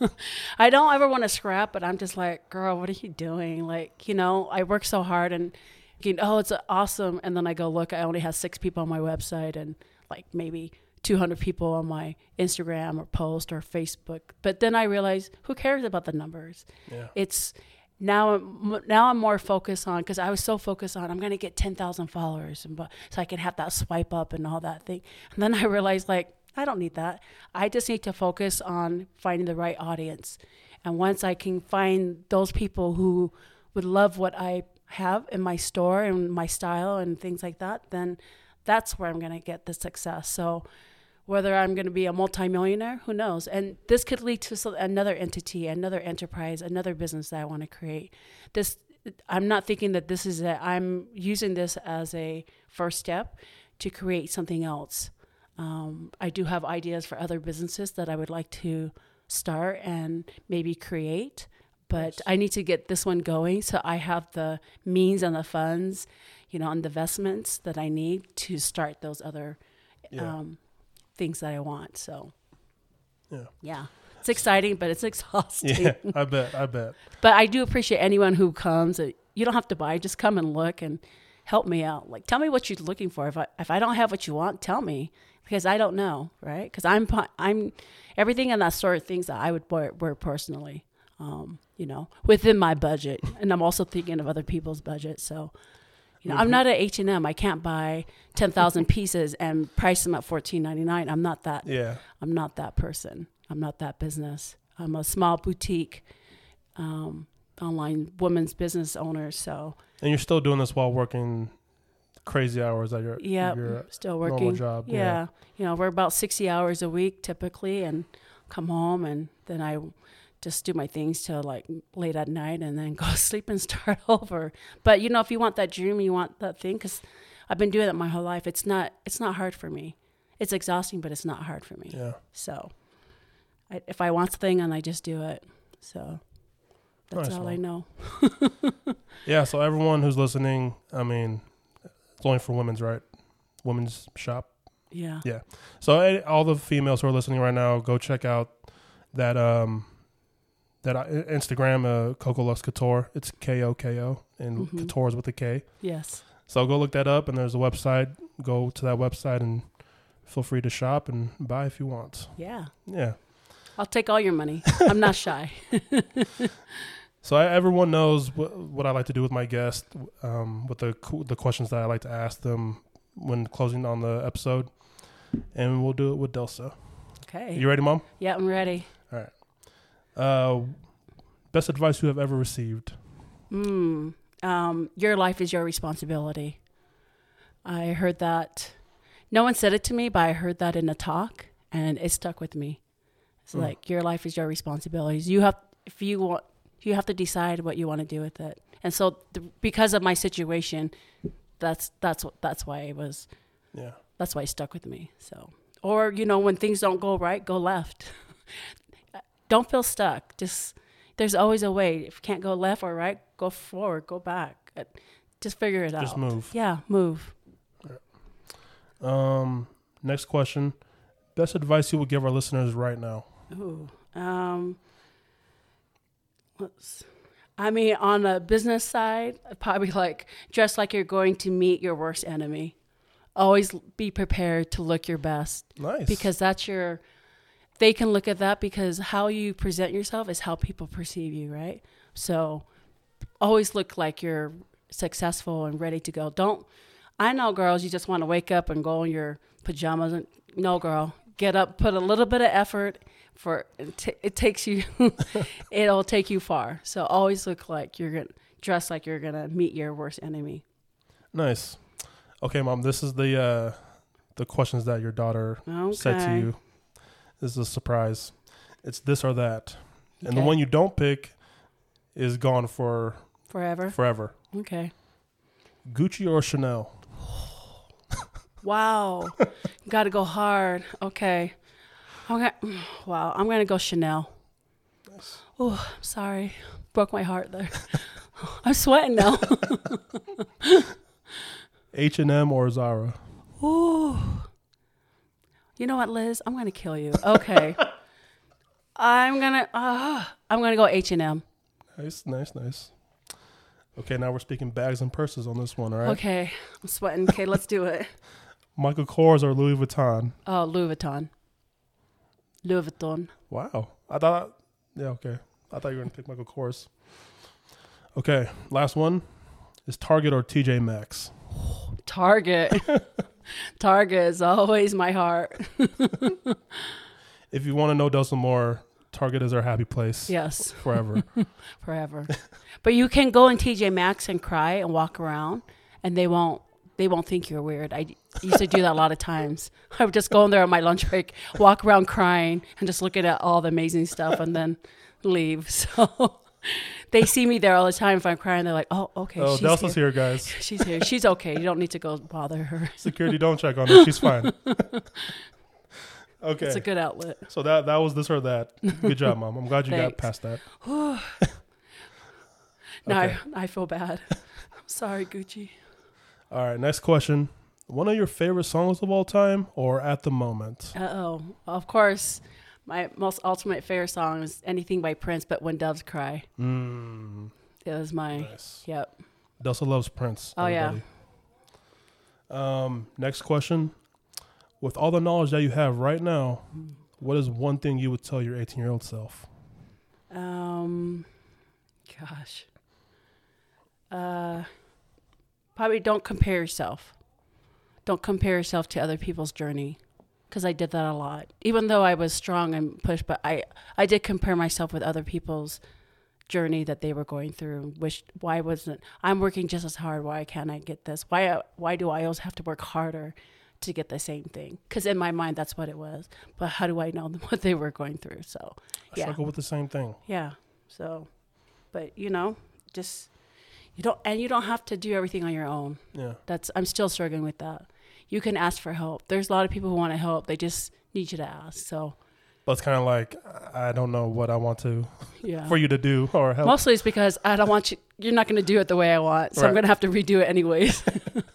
I don't ever want to scrap, but I'm just like, girl, what are you doing? Like, you know, I work so hard and, you know, oh, it's awesome. And then I go look, I only have six people on my website and like maybe 200 people on my Instagram or post or Facebook. But then I realize, who cares about the numbers? yeah, It's now I'm now I'm more focused on because I was so focused on I'm gonna get ten thousand followers and so I can have that swipe up and all that thing. And then I realized like I don't need that. I just need to focus on finding the right audience. And once I can find those people who would love what I have in my store and my style and things like that, then that's where I'm gonna get the success. So whether I'm going to be a multimillionaire, who knows? And this could lead to another entity, another enterprise, another business that I want to create. This, I'm not thinking that this is it. I'm using this as a first step to create something else. Um, I do have ideas for other businesses that I would like to start and maybe create, but I need to get this one going so I have the means and the funds, you know, and the investments that I need to start those other Yeah. um, things that I want. So, Yeah. yeah, it's exciting, but it's exhausting. Yeah, I bet. I bet. But I do appreciate anyone who comes. Uh, You don't have to buy; just come and look and help me out. Like, tell me what you're looking for. If I if I don't have what you want, tell me because I don't know, right? Because I'm I'm everything in that sort of things that I would wear, wear personally. Um, you know, within my budget, and I'm also thinking of other people's budget. So, you know, I'm not at H and M. I can't buy ten thousand pieces and price them at fourteen ninety nine. I'm not that. Yeah. I'm not that person. I'm not that business. I'm a small boutique um, online women's business owner. So And you're still doing this while working crazy hours at your yeah, still normal working. job. Yeah. you know, we're about sixty hours a week typically, and come home and then I just do my things till like late at night, and then go sleep and start over. But you know, if you want that dream, you want that thing, because I've been doing it my whole life. It's not it's not hard for me. It's exhausting, but it's not hard for me. Yeah. So, I, if I want something, and I just do it. So, that's Nice, all I know. Yeah. So everyone who's listening, I mean, it's only for women's, right? Women's shop. Yeah. Yeah. So eh, all the females who are listening right now, go check out that um that uh, Instagram uh, Koko Luxe Kouture. It's K O K O and Mhm. Couture is with a K. Yes. So go look that up, and there's a website. Go to that website and feel free to shop and buy if you want. Yeah. Yeah. I'll take all your money. I'm not shy. So I, everyone knows what, what I like to do with my guests, um, with the the questions that I like to ask them when closing on the episode, and we'll do it with Delsa. Okay. You ready, Mom? yeah, I'm ready. Uh, best advice you have ever received? Mm, um, your life is your responsibility. I heard that. No one said it to me, but I heard that in a talk, and it stuck with me. It's Hmm. like your life is your responsibilities. You have, if you want, you have to decide what you want to do with it. And so, the, because of my situation, that's that's what that's why it was. Yeah. That's why it stuck with me. So, or you know, when things don't go right, go left. don't feel stuck. Just there's always a way. If you can't go left or right, go forward, go back. Uh, Just figure it Just out. Just move. Yeah, move. Um, next question. Best advice you would give our listeners right now? Ooh. Um, let's. I mean, on the business side, probably like dress like you're going to meet your worst enemy. Always be prepared to look your best. Nice. because that's your they can look at that because how you present yourself is how people perceive you right so always look like you're successful and ready to go don't i know girls you just want to wake up and go in your pajamas and no girl get up put a little bit of effort for it, ta- it takes you it'll take you far so always look like you're gonna dress like you're gonna meet your worst enemy nice. Okay, Mom. This is the uh, the questions that your daughter okay said to you. This is a surprise. It's this or that, and the one you don't pick is gone for forever forever. okay Gucci or Chanel? Wow. Got to go hard. Okay. Okay. Wow. I'm going to go Chanel. Oh, I'm sorry. Broke my heart there. I'm sweating now. H and M or Zara? Ooh. You know what, Liz? I'm going to kill you. Okay. I'm going to uh, I'm to go H&M. Nice, nice, nice. Okay, now we're speaking bags and purses on this one. All right. Okay. I'm sweating. Okay, let's do it. Michael Kors or Louis Vuitton? Oh, Louis Vuitton. Louis Vuitton. Wow. I thought. Yeah. Okay. I thought you were gonna pick Michael Kors. Okay, last one is Target or TJ Maxx. Target. Target is always my heart. If you want to know Delson more, Target is our happy place Yes, forever. forever. but you can go in TJ Maxx and cry and walk around, and they won't. They won't think you're weird. I used to do that a lot of times. I would just go in there on my lunch break, walk around crying, and just looking at all the amazing stuff, and then leave. So they see me there all the time. If I'm crying, they're like, "Oh, okay, oh, Delson's here. here, guys. She's here. She's okay. You don't need to go bother her. Security, don't check on her. She's fine. okay. It's a good outlet." So that that was this or that. Good job, mom. I'm glad you got past that. Now Okay. I, I feel bad. I'm sorry, Gucci. All right, next question. One of your favorite songs of all time or at the moment? Uh oh. Of course, my most ultimate favorite song is anything by Prince, but When Doves Cry. Mm, It was my, nice. yep. Delsa loves Prince. Oh, yeah. Um, next question. With all the knowledge that you have right now, what is one thing you would tell your 18 year old self? Um, gosh. Uh, probably don't compare yourself. Don't compare yourself to other people's journey, because I did that a lot. Even though I was strong and pushed, but I I did compare myself with other people's journey that they were going through. Wish why wasn't I'm working just as hard? Why can't I get this? Why why do I always have to work harder? To get the same thing, because in my mind that's what it was. But how do I know what they were going through? So, I Yeah. struggle with the same thing. yeah. So, but you know, just you don't, and you don't have to do everything on your own. Yeah. That's I'm still struggling with that. You can ask for help. There's a lot of people who want to help. They just need you to ask. So, But it's kind of like, I don't know what I want to yeah. for you to do or help. Mostly it's because I don't want you. You're not going to do it the way I want, so I'm going to have to redo it anyways.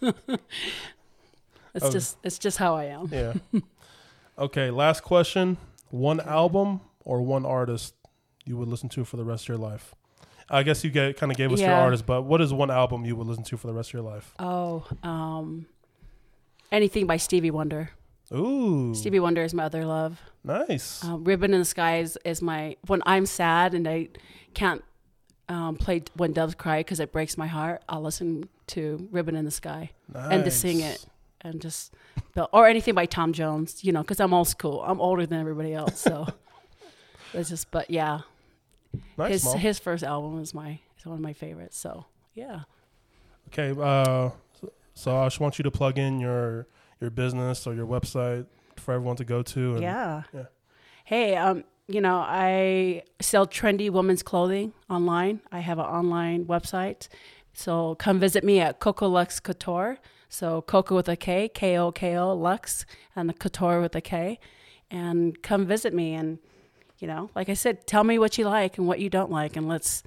it's Okay. just it's just how I am. Yeah. okay, last question. One album or one artist you would listen to for the rest of your life? I guess you get kind of gave us your artist, but what is one album you would listen to for the rest of your life? Oh, um, anything by Stevie Wonder. Ooh, Stevie Wonder is my other love. nice. Um, Ribbon in the Sky is, is my when I'm sad and I can't um, play When Doves Cry because it breaks my heart. I'll listen to Ribbon in the Sky and to sing it and just or anything by Tom Jones, you know, because I'm old school. I'm older than everybody else, so it's just. But yeah, Nice, his Mom. his first album is my is one of my favorites. So yeah, Okay, uh, so- I just want you to plug in your your business or your website for everyone to go to. And yeah, yeah. Hey, um, you know, I sell trendy women's clothing online. I have an online website. So come visit me at Koko Luxe Kouture. So Coco with a K, K O K O Lux, and the Couture with a K. And come visit me and you know, like I said, tell me what you like and what you don't like and let's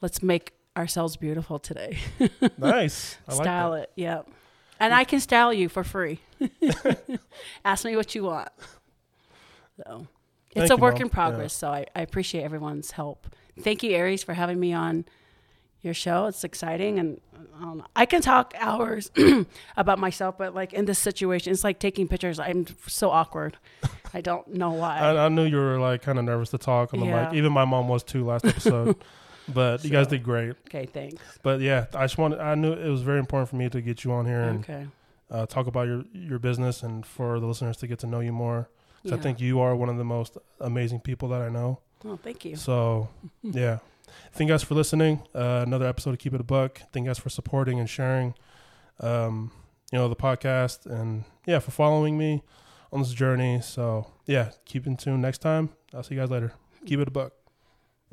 let's make ourselves beautiful today. Nice. I like style that. it. Yep. And I can style you for free. Ask me what you want. So it's Thank a work Mom. in progress. So I, I appreciate everyone's help. Thank you, Aries, for having me on your show. It's exciting. And um, I can talk hours about myself, but like in this situation, it's like taking pictures. I'm so awkward. I don't know why. I, I knew you were like kind of nervous to talk on the Yeah. mic. Even my mom was too last episode. But you guys did great. okay, thanks. But yeah, I just wanted. I knew it was very important for me to get you on here and Okay. uh, talk about your your business and for the listeners to get to know you more. Yeah. I think you are one of the most amazing people that I know. Oh, thank you. So yeah, thank you guys for listening. Uh, another episode of Keep It a Buck. Thank you guys for supporting and sharing, um, you know, the podcast and yeah, for following me on this journey. So yeah, keep in tune next time. I'll see you guys later. Keep it a buck.